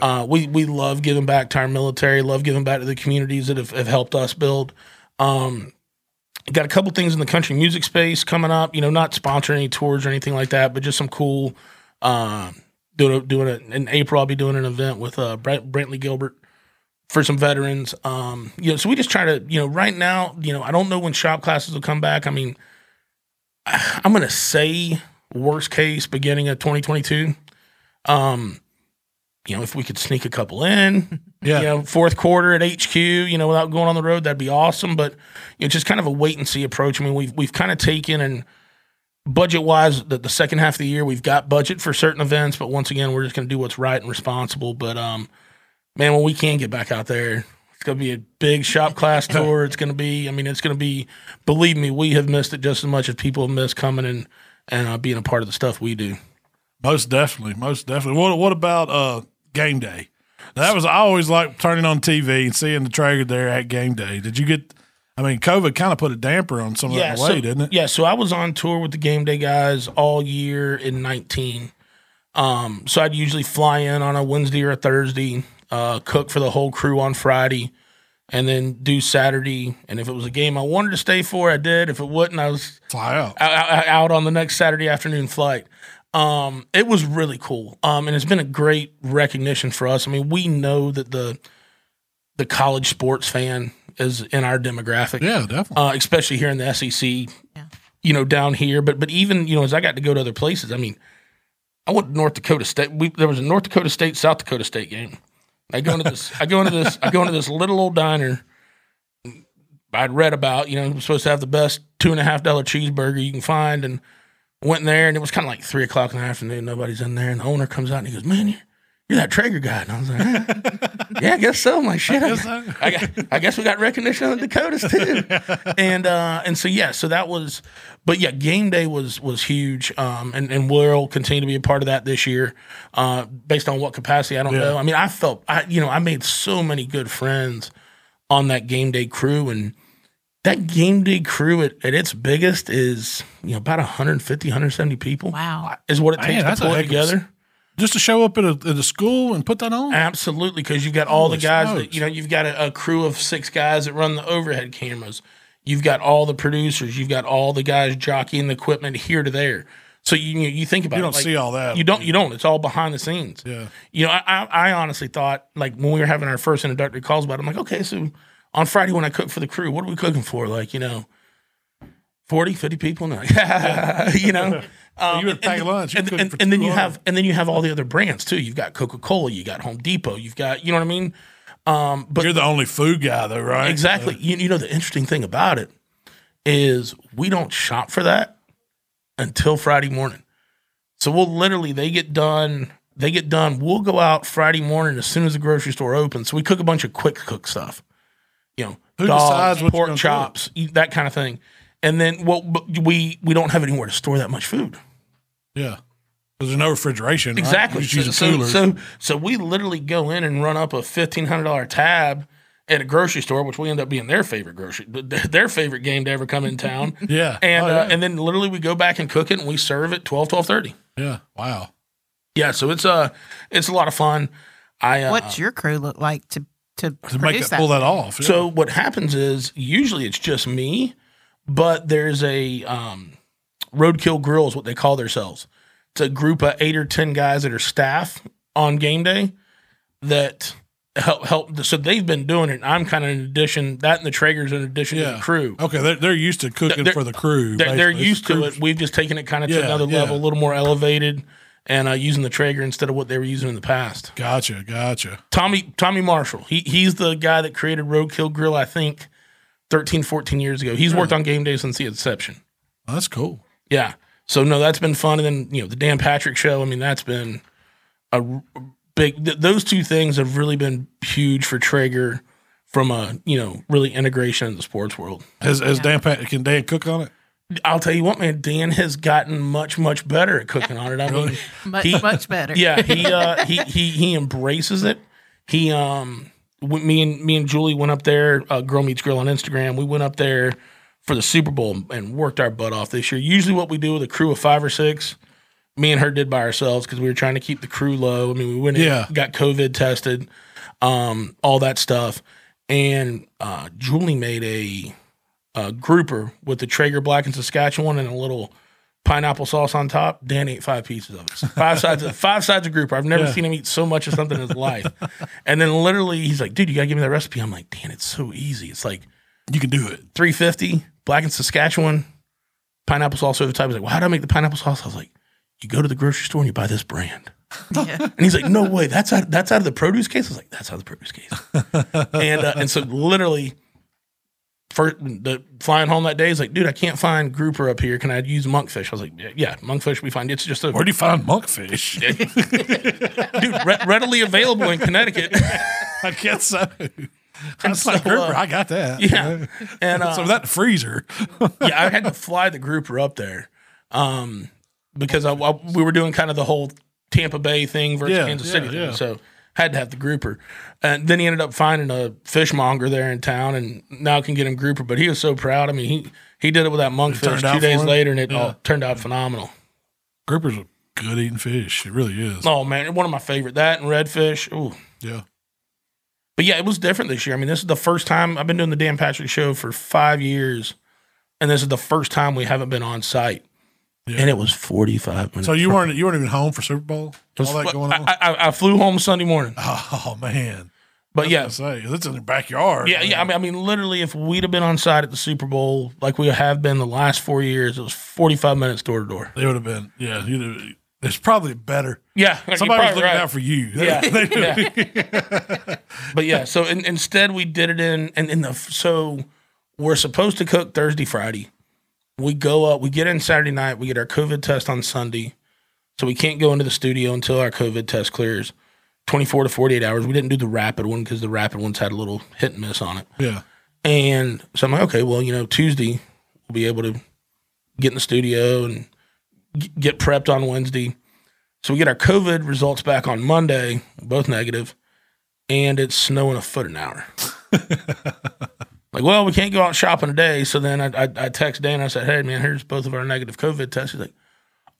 uh, we we love giving back to our military, love giving back to the communities that have, have helped us build. Um, got a couple things in the country music space coming up. You know, not sponsoring any tours or anything like that, but just some cool. Uh, doing a, doing in April. I'll be doing an event with uh, Brent, Brantley Gilbert for some veterans. Um, you know, so we just try to you know right now. You know, I don't know when shop classes will come back. I mean, I'm gonna say worst case beginning of 2022. Um, you know, if we could sneak a couple in, Yeah. you know, fourth quarter at HQ, you know, without going on the road, that'd be awesome. But you know, just kind of a wait and see approach. I mean, we've we've kind of taken and budget wise, the, the second half of the year, we've got budget for certain events, but once again, we're just going to do what's right and responsible. But um, man, when we can get back out there, it's going to be a big shop class tour. It's going to be, I mean, it's going to be. Believe me, we have missed it just as much as people have missed coming and and uh, being a part of the stuff we do. most definitely, most definitely. What What about uh, game day? That was I always like turning on TV and seeing the Traeger there at game day. Did you get? I mean, COVID kind of put a damper on some of yeah, that way, so, didn't it? Yeah, so I was on tour with the game day guys all year in 19. Um, so I'd usually fly in on a Wednesday or a Thursday, uh, cook for the whole crew on Friday, and then do Saturday. And if it was a game I wanted to stay for, I did. If it wouldn't, I was Fly out. out, out on the next Saturday afternoon flight. Um, it was really cool. Um, and it's been a great recognition for us. I mean, we know that the the college sports fan is in our demographic Yeah, definitely. uh, especially here in the SEC, yeah. you know, down here. But but even you know, as I got to go to other places, I mean, I went to North Dakota State. We, there was a North Dakota State South Dakota State game. I go into this. I go into this. I go into this little old diner. I'd read about. You know, we're supposed to have the best two and a half dollar cheeseburger you can find, and went in there, and it was kind of like three o'clock in the afternoon. Nobody's in there, and the owner comes out and he goes, "Man, you're, you're that Traeger guy." And I was like, "Eh, "Yeah, I guess so." I'm like, "Shit, I, guess so. I, got, I guess we got recognition in the Dakotas too." and uh, and so yeah, so that was, but yeah, game day was was huge, um, and and we'll continue to be a part of that this year, uh, based on what capacity I don't Yeah. know. I mean, I felt I you know I made so many good friends on that game day crew and that game day crew at, at its biggest is you know about 150 170 people Wow. is what it takes that's to a pull it heck of together Just to show up at a, at a school and put that on. absolutely because you've got all Holy the guys smokes. that you know you've got a, a crew of six guys that run the overhead cameras you've got all the producers you've got all the guys jockeying the equipment here to there so you you, you think about You don't like, see all that. you don't you don't it's all behind the scenes Yeah. you know, I, I, I honestly thought like when we were having our first introductory calls about it, I'm like, okay, so on Friday when I cook for the crew, what are we cooking for? Like, you know, 40, 50 people? No. you know? Um, You would pack lunch. And, cook and, and then you 200. have and then you have all the other brands too. You've got Coca Cola, you got Home Depot, you've got you know what I mean. Um, but You're the only food guy, though, right? Exactly. You, you know, the interesting thing about it is we don't shop for that until Friday morning. So we'll literally, they get done, they get done. We'll go out Friday morning as soon as the grocery store opens. So we cook a bunch of quick cook stuff, you know, Who dogs, pork chops, eat that kind of thing. And then, well, we we don't have anywhere to store that much food. Yeah. Because there's no refrigeration. right? Exactly. You just use a so, cooler. so so we literally go in and run up a fifteen hundred dollar tab at a grocery store, which we end up being their favorite grocery, their favorite game to ever come in town. yeah. And Oh, yeah. uh, and then literally we go back and cook it and we serve it 12, 12.30. yeah. Wow. Yeah, so it's uh it's a lot of fun. I uh, What's your crew look like to to, To make produce that, pull that off. yeah. So what happens is usually it's just me, but there's a um, roadkill grill is what they call themselves. It's a group of eight or ten guys that are staff on game day that help help. So they've been doing it. I'm kind of in addition that and the Traegers in addition to the crew. Okay. They're, they're used to cooking They're- for the crew. They're, they're used to it. We've just taken it kind of to Yeah, another yeah. level, a little more elevated, and uh, using the Traeger instead of what they were using in the past. Gotcha. Gotcha. Tommy Tommy Marshall. He he's the guy that created Roadkill Grill, I think, 13, 14 years ago. He's worked on game day since the inception. Well, that's cool. Yeah. So no, that's been fun. And then, you know, the Dan Patrick show, I mean, that's been a big th- those two things have really been huge for Traeger from a, you know, really integration in the sports world. Has, has Dan Pat, can Dan cook on it? I'll tell you what, man, Dan has gotten much, much better at cooking on it. I mean, much he- much better. yeah, he uh, he he he embraces it. He um, w- me and me and Julie went up there. Uh, Girl meets Grill on Instagram. We went up there for the Super Bowl and worked our butt off this year. Usually, what we do with a crew of five or six, me and her did by ourselves because we were trying to keep the crew low. I mean, we went in, Yeah. got COVID tested, um, all that stuff, and uh, Julie made a, a grouper with the Traeger Blackened Saskatchewan and a little pineapple sauce on top. Dan ate five pieces of it. Five sides of five sides of grouper. I've never Yeah. seen him eat so much of something in his life. And then literally he's like, dude, you gotta give me that recipe. I'm like, Dan, it's so easy. It's like You can do it. 350, blackened Saskatchewan, pineapple sauce over the top. He's like, well, how do I make the pineapple sauce? I was like, you go to the grocery store and you buy this brand. Yeah. And he's like, no way, that's out, that's out of the produce case. I was like, that's out of the produce case. and uh, and so literally, for the flying home that day, is like, dude, I can't find grouper up here. Can I use monkfish? I was like, yeah, yeah monkfish we find. It's just a Where do you find monkfish? dude re- readily available in Connecticut. I guess so. That's so, like grouper. uh, I got that. yeah, and uh, So that freezer. yeah, I had to fly the grouper up there, um, because I, I- we were doing kind of the whole Tampa Bay thing versus Yeah, Kansas yeah, City thing. So had to have the grouper. And then he ended up finding a fishmonger there in town, and now can get him grouper. But he was so proud. I mean, he he did it with that monkfish two days later, and it uh, Yeah. all turned out phenomenal. Grouper's a good eating fish. It really is. Oh man, one of my favorite. That and redfish. Ooh. Yeah. But yeah, it was different this year. I mean, this is the first time I've been doing the Dan Patrick Show for five years, and this is the first time we haven't been on site. Yeah. And it was forty five minutes. So you weren't you weren't even home for Super Bowl? Was- All that going on? I, I, I flew home Sunday morning. oh man. But yeah, say it's in the backyard. yeah, yeah. I mean, I mean, literally, if we'd have been on site at the Super Bowl like we have been the last four years, it was forty five minutes door to door. They would have been. Yeah, you'd have, it's probably better. Yeah, Somebody was looking right. out for you. Yeah, yeah. but yeah, so in, instead we did it in and in the so we're supposed to cook Thursday, Friday. We go up, we get in Saturday night, we get our COVID test on Sunday, so we can't go into the studio until our COVID test clears. Twenty four to forty eight hours. We didn't do the rapid one because the rapid ones had a little hit and miss on it. yeah. And so I'm like, okay, well, you know, Tuesday we'll be able to get in the studio and g- get prepped on Wednesday. So we get our COVID results back on Monday, both negative, and it's snowing a foot an hour. like, well, we can't go out shopping today. So then I, I, I text Dan. I said, hey, man, here's both of our negative COVID tests. He's like,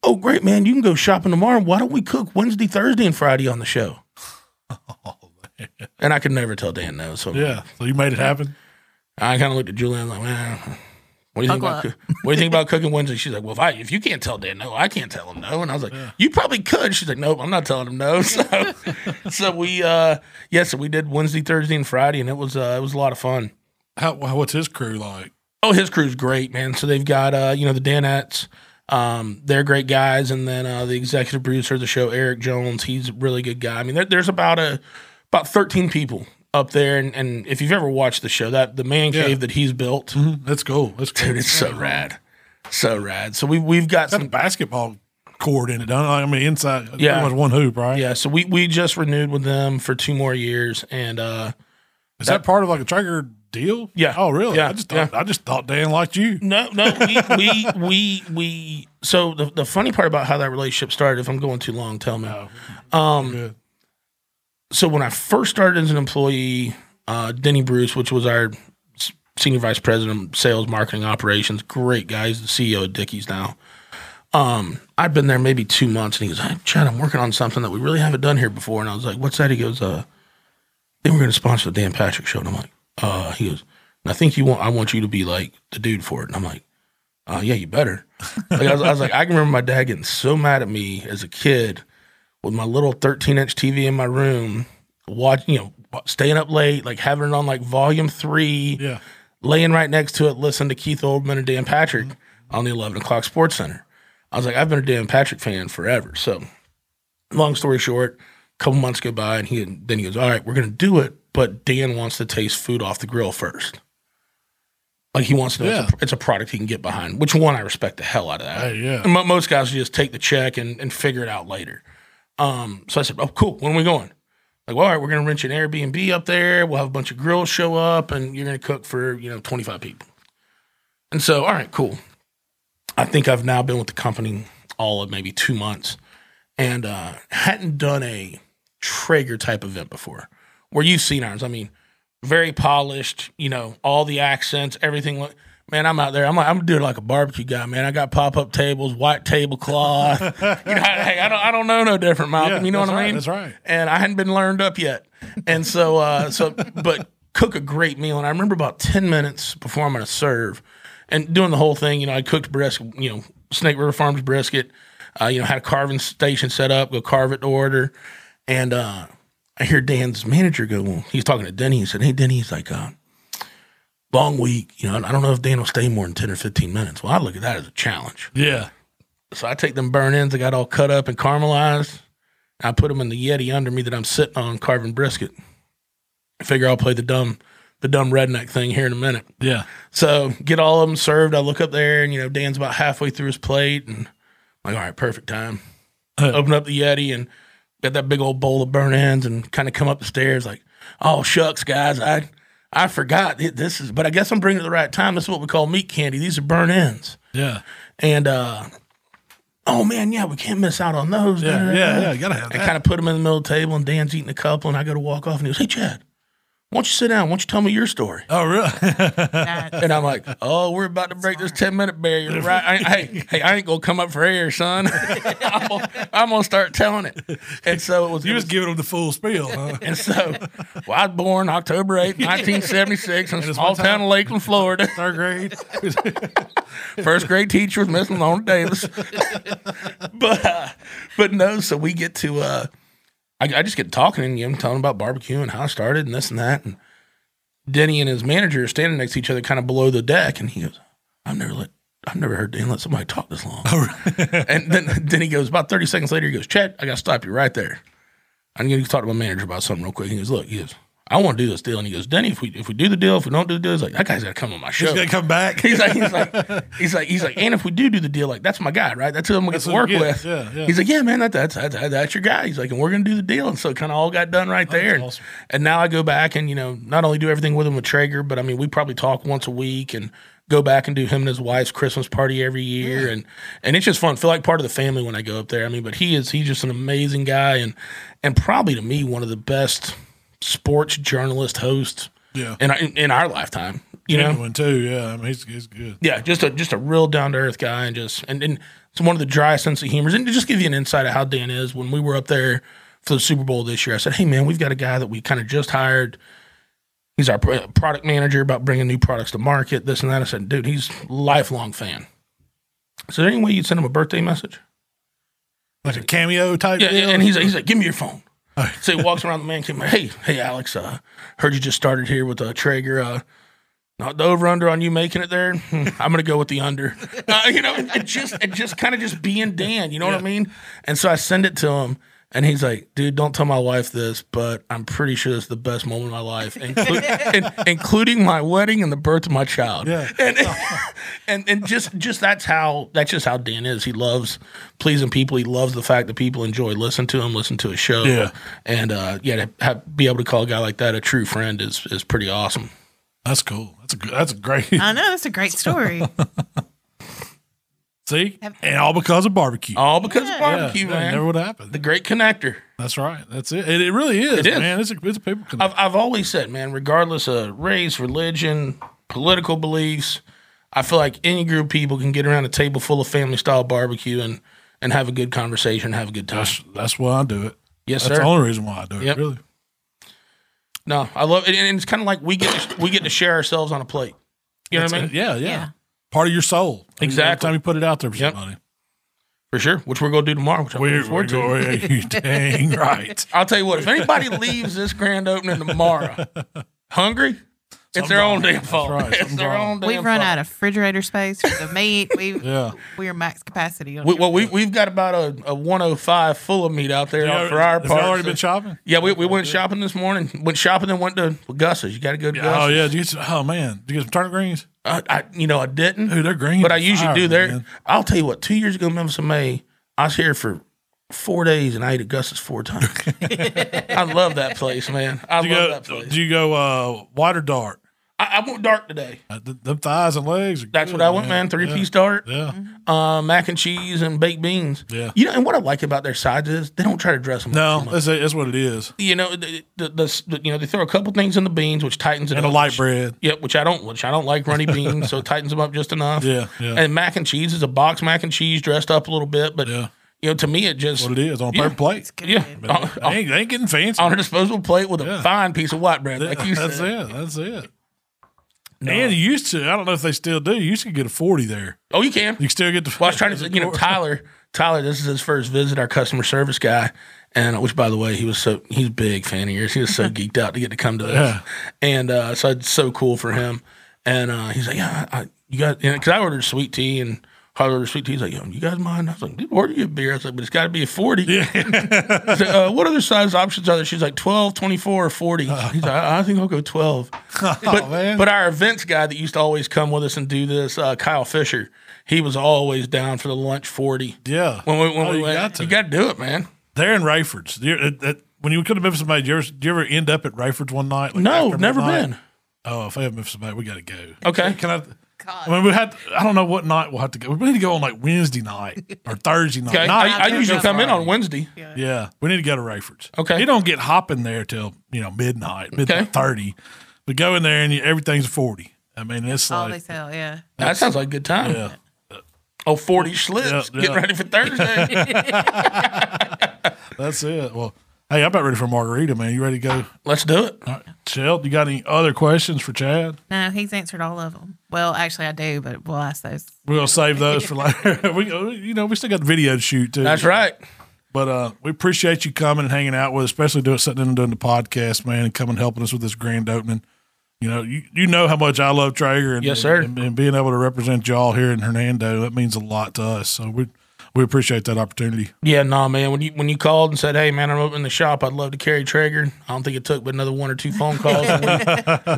oh, great, man. You can go shopping tomorrow. Why don't we cook Wednesday, Thursday, and Friday on the show? and I could never tell Dan no. So Yeah. So you made it happen. I kind of looked at Julie and I'm like, man, what do you think about up. what do you think about cooking Wednesday? She's like, well, if I if you can't tell Dan no, I can't tell him no. And I was like, you probably could. She's like, nope, I'm not telling him no. So, so we, uh, yeah, so we did Wednesday, Thursday, and Friday, and it was uh, it was a lot of fun. How what's his crew like? Oh, his crew's great, man. So they've got uh, you know, the Danettes. Um, they're great guys, and then uh, the executive producer of the show, Eric Jones, he's a really good guy. I mean, there, there's about a about 13 people up there, and, and if you've ever watched the show, that the man Yeah. cave that he's built, That's cool. That's cool. dude, it's so rad, so rad. So we we've got some basketball court in it? I mean, inside, Yeah. was one hoop, right? yeah. So we we just renewed with them for two more years, and uh, Is that part of like a Traeger deal? Yeah. Oh, really? Yeah. I just thought I just thought Dan liked you. No, no, we we we we. So the the funny part about how that relationship started, if I'm going too long, tell me. Um, Good. so when I first started as an employee, uh, Denny Bruce, which was our senior vice president of sales, marketing, operations, great guy. He's the CEO of Dickies now. Um, I'd been there maybe two months, and he goes, "Hey, Chad, I'm working on something that we really haven't done here before." And I was like, "What's that?" He goes, "Uh, then we're going to sponsor the Dan Patrick Show." And I'm like, "Uh," he goes, "I think you want, I want you to be like the dude for it." And I'm like, "Uh, yeah, you better." Like, I, was, I was like, I can remember my dad getting so mad at me as a kid with my little 13 inch TV in my room, watching, you know, staying up late, like having it on like volume three, Yeah. laying right next to it, listening to Keith Olbermann and Dan Patrick on the 11 o'clock Sports Center. I was like, I've been a Dan Patrick fan forever. So, long story short, a couple months go by, and he then he goes, "All right, we're gonna do it, but Dan wants to taste food off the grill first. Like he wants to know it's, a, it's a product he can get behind. Which one I respect the hell out of that. Hey, yeah. And most guys just take the check and, and figure it out later. Um, so I said, "Oh, cool. When are we going?" Like, well, all right, we're gonna rent you an Airbnb up there. We'll have a bunch of grills show up, and you're gonna cook for you know 25 people. And so, all right, cool. I think I've now been with the company all of maybe two months, and uh, hadn't done a Traeger type event before, where you've seen ours. I mean, very polished. You know, all the accents, everything. Look, man, I'm out there. I'm like, I'm doing like a barbecue guy, man. I got pop up tables, white tablecloth. you know, hey, I don't, I don't know no different, Malcom. Yeah, you know what I right, mean? that's right. And I hadn't been learned up yet, and so, uh, so, but cook a great meal. And I remember about ten minutes before I'm going to serve, and doing the whole thing. You know, I cooked brisket. You know, Snake River Farms brisket. Uh, you know, had a carving station set up. Go carve it to order, and uh, I hear Dan's manager go. Well, he's talking to Denny. He said, "Hey, Denny." He's like, uh, "Long week. You know, I don't know if Dan will stay more than ten or fifteen minutes." Well, I look at that as a challenge. Yeah. So I take them burnt ends I got all cut up and caramelized. I put them in the Yeti under me that I'm sitting on carving brisket. I figure I'll play the dumb, the dumb redneck thing here in a minute. Yeah. So get all of them served. I look up there and you know Dan's about halfway through his plate and I'm like, all right, perfect time. Open up the Yeti and got that big old bowl of burnt ends and kind of come up the stairs like, oh shucks, guys, I I forgot Th- this is, but I guess I'm bringing it at the right time. This is what we call meat candy. These are burnt ends. Yeah. And uh, oh man, yeah, we can't miss out on those. Yeah, yeah, yeah. You gotta have I kind of put them in the middle of the table, and Dan's eating a couple, and I go to walk off, and he goes, "Hey, Chad, why don't you sit down? Why don't you tell me your story?" oh, really? And I'm like, "Oh, we're about to break this ten minute barrier, right? I, hey, hey, I ain't gonna come up for air, son. I'm, gonna, I'm gonna start telling it." And so it was. you it was was giving them the full spiel, huh? and so, well, I was born October 8th, 1976, in a small town of Lakeland, Florida. Third grade. First grade teacher was Miss Lona Davis. but uh, but no, so we get to uh I, I just get talking and you know, telling about barbecue and how I started and this and that. And Denny and his manager are standing next to each other kind of below the deck and he goes, I've never let I've never heard Dan let somebody talk this long. Oh, and then then he goes, about 30 seconds later, he goes, Chad, I gotta stop you right there. I'm gonna talk to my manager about something real quick. He goes, Look, he goes, I want to do this deal. And he goes, Denny, if we if we do the deal, if we don't do the deal, he's like, that guy's gotta come on my show. He's gonna come back. He's like, he's like, he's like, he's like, and if we do do the deal, like that's my guy, right? That's who I'm gonna get to work with. Yeah, yeah. He's like, yeah, man, that, that's, that's that's your guy. He's like, and we're gonna do the deal, and so it kind of all got done right oh, there. And, awesome. and now I go back and you know not only do everything with him with Traeger, but I mean we probably talk once a week and go back and do him and his wife's Christmas party every year, and and it's just fun. Feel like part of the family when I go up there. I mean, but he is he's just an amazing guy, and and probably to me one of the best sports journalist host. Yeah. in our, in, in our lifetime. You know, Genuine too. Yeah. I mean, he's, he's good. yeah, just a just a real down to earth guy, and just and, and it's one of the driest sense of humors. And to just give you an insight of how Dan is, when we were up there for the Super Bowl this year, I said, "Hey man, we've got a guy that we kind of just hired. He's our product manager about bringing new products to market, this and that." I said, "Dude, he's lifelong fan." Is there any way you'd send him a birthday message? Like a cameo type. Yeah, deal? and he's like, he's like, "Give me your phone." So he walks around the man cave. Hey, hey, Alex. Uh, heard you just started here with uh, Traeger. Uh, not the over under on you making it there. I'm gonna go with the under. Uh, you know, and, and just and just kind of just being Dan. You know what I mean? And so I send it to him, and he's like, "Dude, don't tell my wife this, but I'm pretty sure it's the best moment of my life, inclu- in- including my wedding and the birth of my child." Yeah. and, and and just just that's how that's just how Dan is. He loves pleasing people. He loves the fact that people enjoy listen to him, listen to his show. Yeah. and uh, yeah, to have, be able to call a guy like that a true friend is is pretty awesome. That's cool. That's a good. That's a great. I know that's a great story. See, and all because of barbecue. All because of barbecue, yeah, man. never would happen. the great connector. That's right. That's it. It, it really is, It is. man. It's a it's a people. I've I've always said, man, regardless of race, religion, political beliefs, I feel like any group of people can get around a table full of family style barbecue and and have a good conversation, have a good time. That's that's why I do it. yes, That's sir. the only reason why I do it. Yep. Really. No, I love it, and it's kind of like we get to, we get to share ourselves on a plate. You know what I mean? Yeah, yeah, Yeah. Part of your soul. Every Exactly. time you put it out there for Yep. somebody. For sure. Which we're gonna do tomorrow. Which I'm We're, looking we're forward to. going. You dang right. I'll tell you what. If anybody leaves this grand opening tomorrow hungry, it's their own damn fault. right. It's Something's their wrong. own damn We've run fault. out of refrigerator space for the meat. We Yeah. we are max capacity. On We, well, we, we've got about a, a 105 full of meat out there You for our part. y'all already so- been shopping? Yeah, we, we went shopping this morning. Went shopping and went to Gus's. You got to go to Oh Gus's. yeah. Did you get some, oh man. Did you get some turnip greens? Uh, I, you know, I didn't, Dude, they're green. but I usually fire, do. There, man. I'll tell you what. Two years ago, Memphis in May, I was here for four days and I ate at Gus's four times. I love that place, man. I Do love you that place. Do you go uh, white or dark? I, I went dark today. Uh, th- them thighs and legs. Are That's good, what I went, man. Three Yeah. piece dark. Yeah. uh, mac and cheese, and baked beans. Yeah. You know, and what I like about their sides is they don't try to dress them. No, up that's, that's what it is. you know, the, the, the, the- you know they throw a couple things in the beans, which tightens it up. And a light which- bread. Yep, which I don't, which I don't like runny beans, so it tightens them up just enough. Yeah, yeah. And mac and cheese is a box mac and cheese dressed up a little bit, but Yeah. you know, to me it just What it is on a Yeah. plate. yeah But on, they, ain't, they ain't getting fancy. on a disposable plate with a Yeah. fine piece of white bread, like you that's said. it. That's it. And you used to, I don't know if they still do. You used to get a 40 there. Oh, you can. You can still get the. Well, I was trying to, you know, Tyler. Tyler, this is his first visit, our customer service guy, and which, by the way, he was so he's a big fan of yours. He was so geeked out to get to come to this, Yeah. and uh, so it's so cool for him. And uh, he's like, "Yeah, I, you got," because I ordered sweet tea and. I ordered sweet tea. He's like, Yo, you guys mind? I was like, dude, order you a beer. I was like, but it's got to be a 40. Yeah. Like, uh, what other size options are there? She's like, 12, 24, or 40. He's like, I, I think I'll go 12. but, Oh, man. but our events guy that used to always come with us and do this, uh, Kyle Fisher, he was always down for the lunch 40. yeah. When we, when Oh, we you went, got to. you got to do it, man. They're in Raiford's. At- at- when you come to Memphis somebody, do you, ever, do you ever end up at Raiford's one night? Like No, never been. Oh, if I have Memphis Bay, we got to go. Okay. Can I? I mean, we had. I don't know what night we'll have to go. We need to go on like Wednesday night or Thursday night. Okay, Not- I, I Not usually come in on Wednesday. yeah, we need to go to Raiford's. Okay. you don't get hopping there till you know midnight, midnight Okay. thirty. But go in there and you, everything's forty. I mean, it's All they like sell, oh, yeah. That sounds like a good time. yeah. Oh, 40 slips. Yeah, Getting yeah. ready for Thursday. That's it. Well, hey, I'm about ready for a margarita, man. You ready to go? Let's do it. All right. Shell, you got any other questions for Chad? No, he's answered all of them. Well, actually, I do, but we'll ask those. We'll save those for later. we, you know, we still got the video to shoot too. That's right. But uh, we appreciate you coming and hanging out with us, especially doing sitting in and doing the podcast, man, and coming helping us with this grand opening. You know, you, you know how much I love Traeger, and, Yes, sir. And, and being able to represent y'all here in Hernando, that means a lot to us. So we we appreciate that opportunity. Yeah, nah, man. When you when you called and said, "Hey, man, I'm opening the shop. I'd love to carry Traeger," I don't think it took but another one or two phone calls.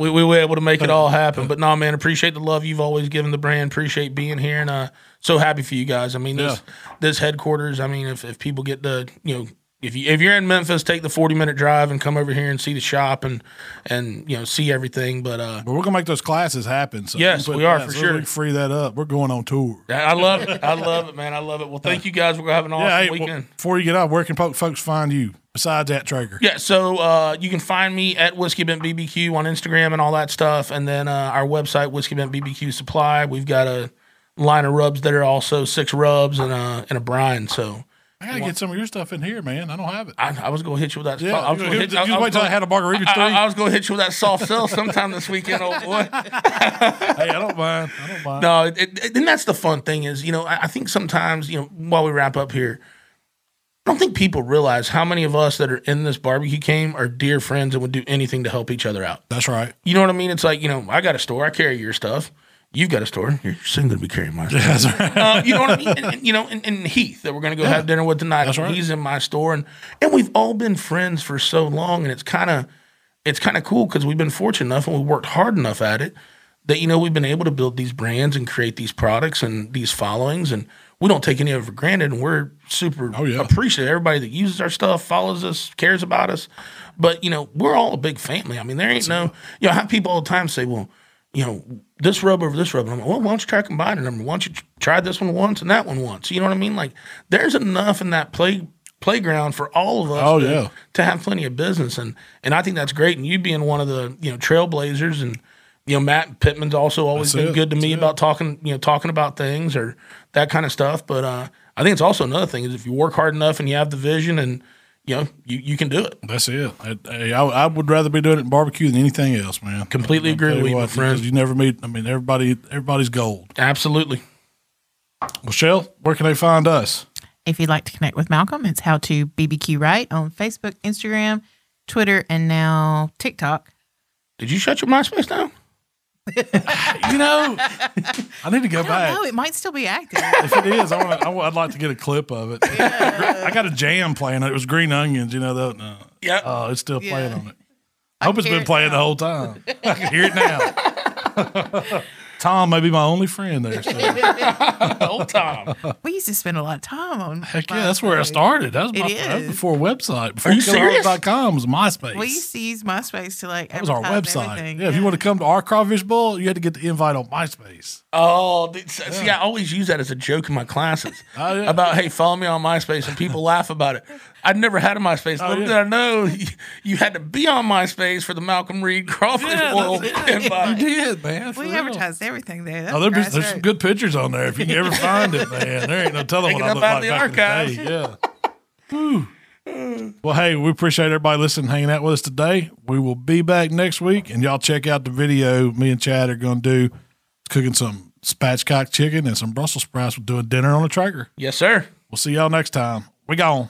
we, we, we were able to make it all happen. But nah, man, appreciate the love you've always given the brand. Appreciate being here, and uh, so happy for you guys. I mean, this this headquarters. I mean, if if people get the you know. If you if you're in Memphis, take the forty minute drive and come over here and see the shop and and you know see everything. But uh, But we're gonna make those classes happen. So Yes, we are, for so sure. We free that up. We're going on tour. I love it. I love it, man. I love it. Well, thank you guys. We're gonna have an awesome yeah. Hey, well, weekend. before you get out, where can folks find you besides that Traeger? Yeah, so uh, you can find me at Whiskey Bent BBQ on Instagram and all that stuff, and then uh, our website Whiskey Bent BBQ Supply. We've got a line of rubs that are also six rubs and a and a brine. So I gotta get some of your stuff in here, man. I don't have it. I, I was gonna hit you with that. Yeah, I was gonna hit, you I- wait till I had a margarita I. I, I was gonna hit you with that soft sell sometime this weekend, old boy. hey, I don't mind. I don't mind. No, it, it, and that's the fun thing is, you know, I, I think sometimes, you know, while we wrap up here, I don't think people realize how many of us that are in this barbecue game are dear friends and would do anything to help each other out. That's right. You know what I mean? It's like, you know, I got a store, I carry your stuff. You've got a store. You're soon going to be carrying my stuff. That's right. Uh, you know what I mean? And, and, you know, and, and Heath that we're going to go have dinner with tonight. That's right. He's in my store, and and we've all been friends for so long, and it's kind of it's kind of cool because we've been fortunate enough and we worked hard enough at it that you know we've been able to build these brands and create these products and these followings, and we don't take any of it for granted, and we're super Oh, yeah. appreciative. Everybody that uses our stuff, follows us, cares about us, but you know we're all a big family. I mean, there ain't no you know I have people all the time say, well you know, this rub over this rub. And I'm like, well, why don't you try combining them? Why don't you try this one once and that one once? You know what I mean? Like, there's enough in that play playground for all of us. Oh, to, yeah. to have plenty of business, and and I think that's great. And you being one of the you know trailblazers, and you know Matt Pittman's also always That's been it. good to me That's it. about talking you know talking about things or that kind of stuff. But uh, I think it's also another thing is if you work hard enough and you have the vision and you know you you can do it. That's it. I, hey, I, I would rather be doing it in barbecue than anything else, man. Completely I'll agree tell you with you, my friend. because You never meet. I mean, everybody, everybody's gold. Absolutely. Michelle, where can they find us? If you'd like to connect with Malcom, it's how to BBQ right on Facebook, Instagram, Twitter, and now TikTok. Did you shut your MySpace down? You know, I need to go I back. don't know. It might still be active. If it is, I want. I, would like to get a clip of it. I got a jam playing. It was Green Onions. You know that. Uh, Yeah. oh, it's still playing on it. I hope it's been it playing now. the whole time. I can hear it now. Tom may be my only friend there. So. the whole time. we used to spend a lot of time on. Heck yeah, that's where I started. That was, my, It that was before website. Before Are you serious? killerhogs.com was MySpace. We used to use MySpace to like. that was our website. everything. Yeah, if you want to come to our crawfish bowl, you had to get the invite on MySpace. Oh, dude, so- see, I always use that as a joke in my classes Oh, yeah. about, hey, follow me on MySpace, and people laugh about it. I'd never had a MySpace. Oh, Little Oh, yeah. did I know you, you had to be on MySpace for the Malcom Reed crawfish Yeah, bowl that's invite. You did, man. We real. advertised everything there. That's Oh, there- there's, grassroots. there's some good pictures on there. If you can ever find it, man, there ain't no telling Take what it I up look like the back archives. in the day. Yeah. Well, hey, we appreciate everybody listening, hanging out with us today. We will be back next week, and y'all check out the video me and Chad are going to do cooking some spatchcock chicken and some Brussels sprouts. We're doing dinner on a Traeger. Yes, sir. We'll see y'all next time. We gone.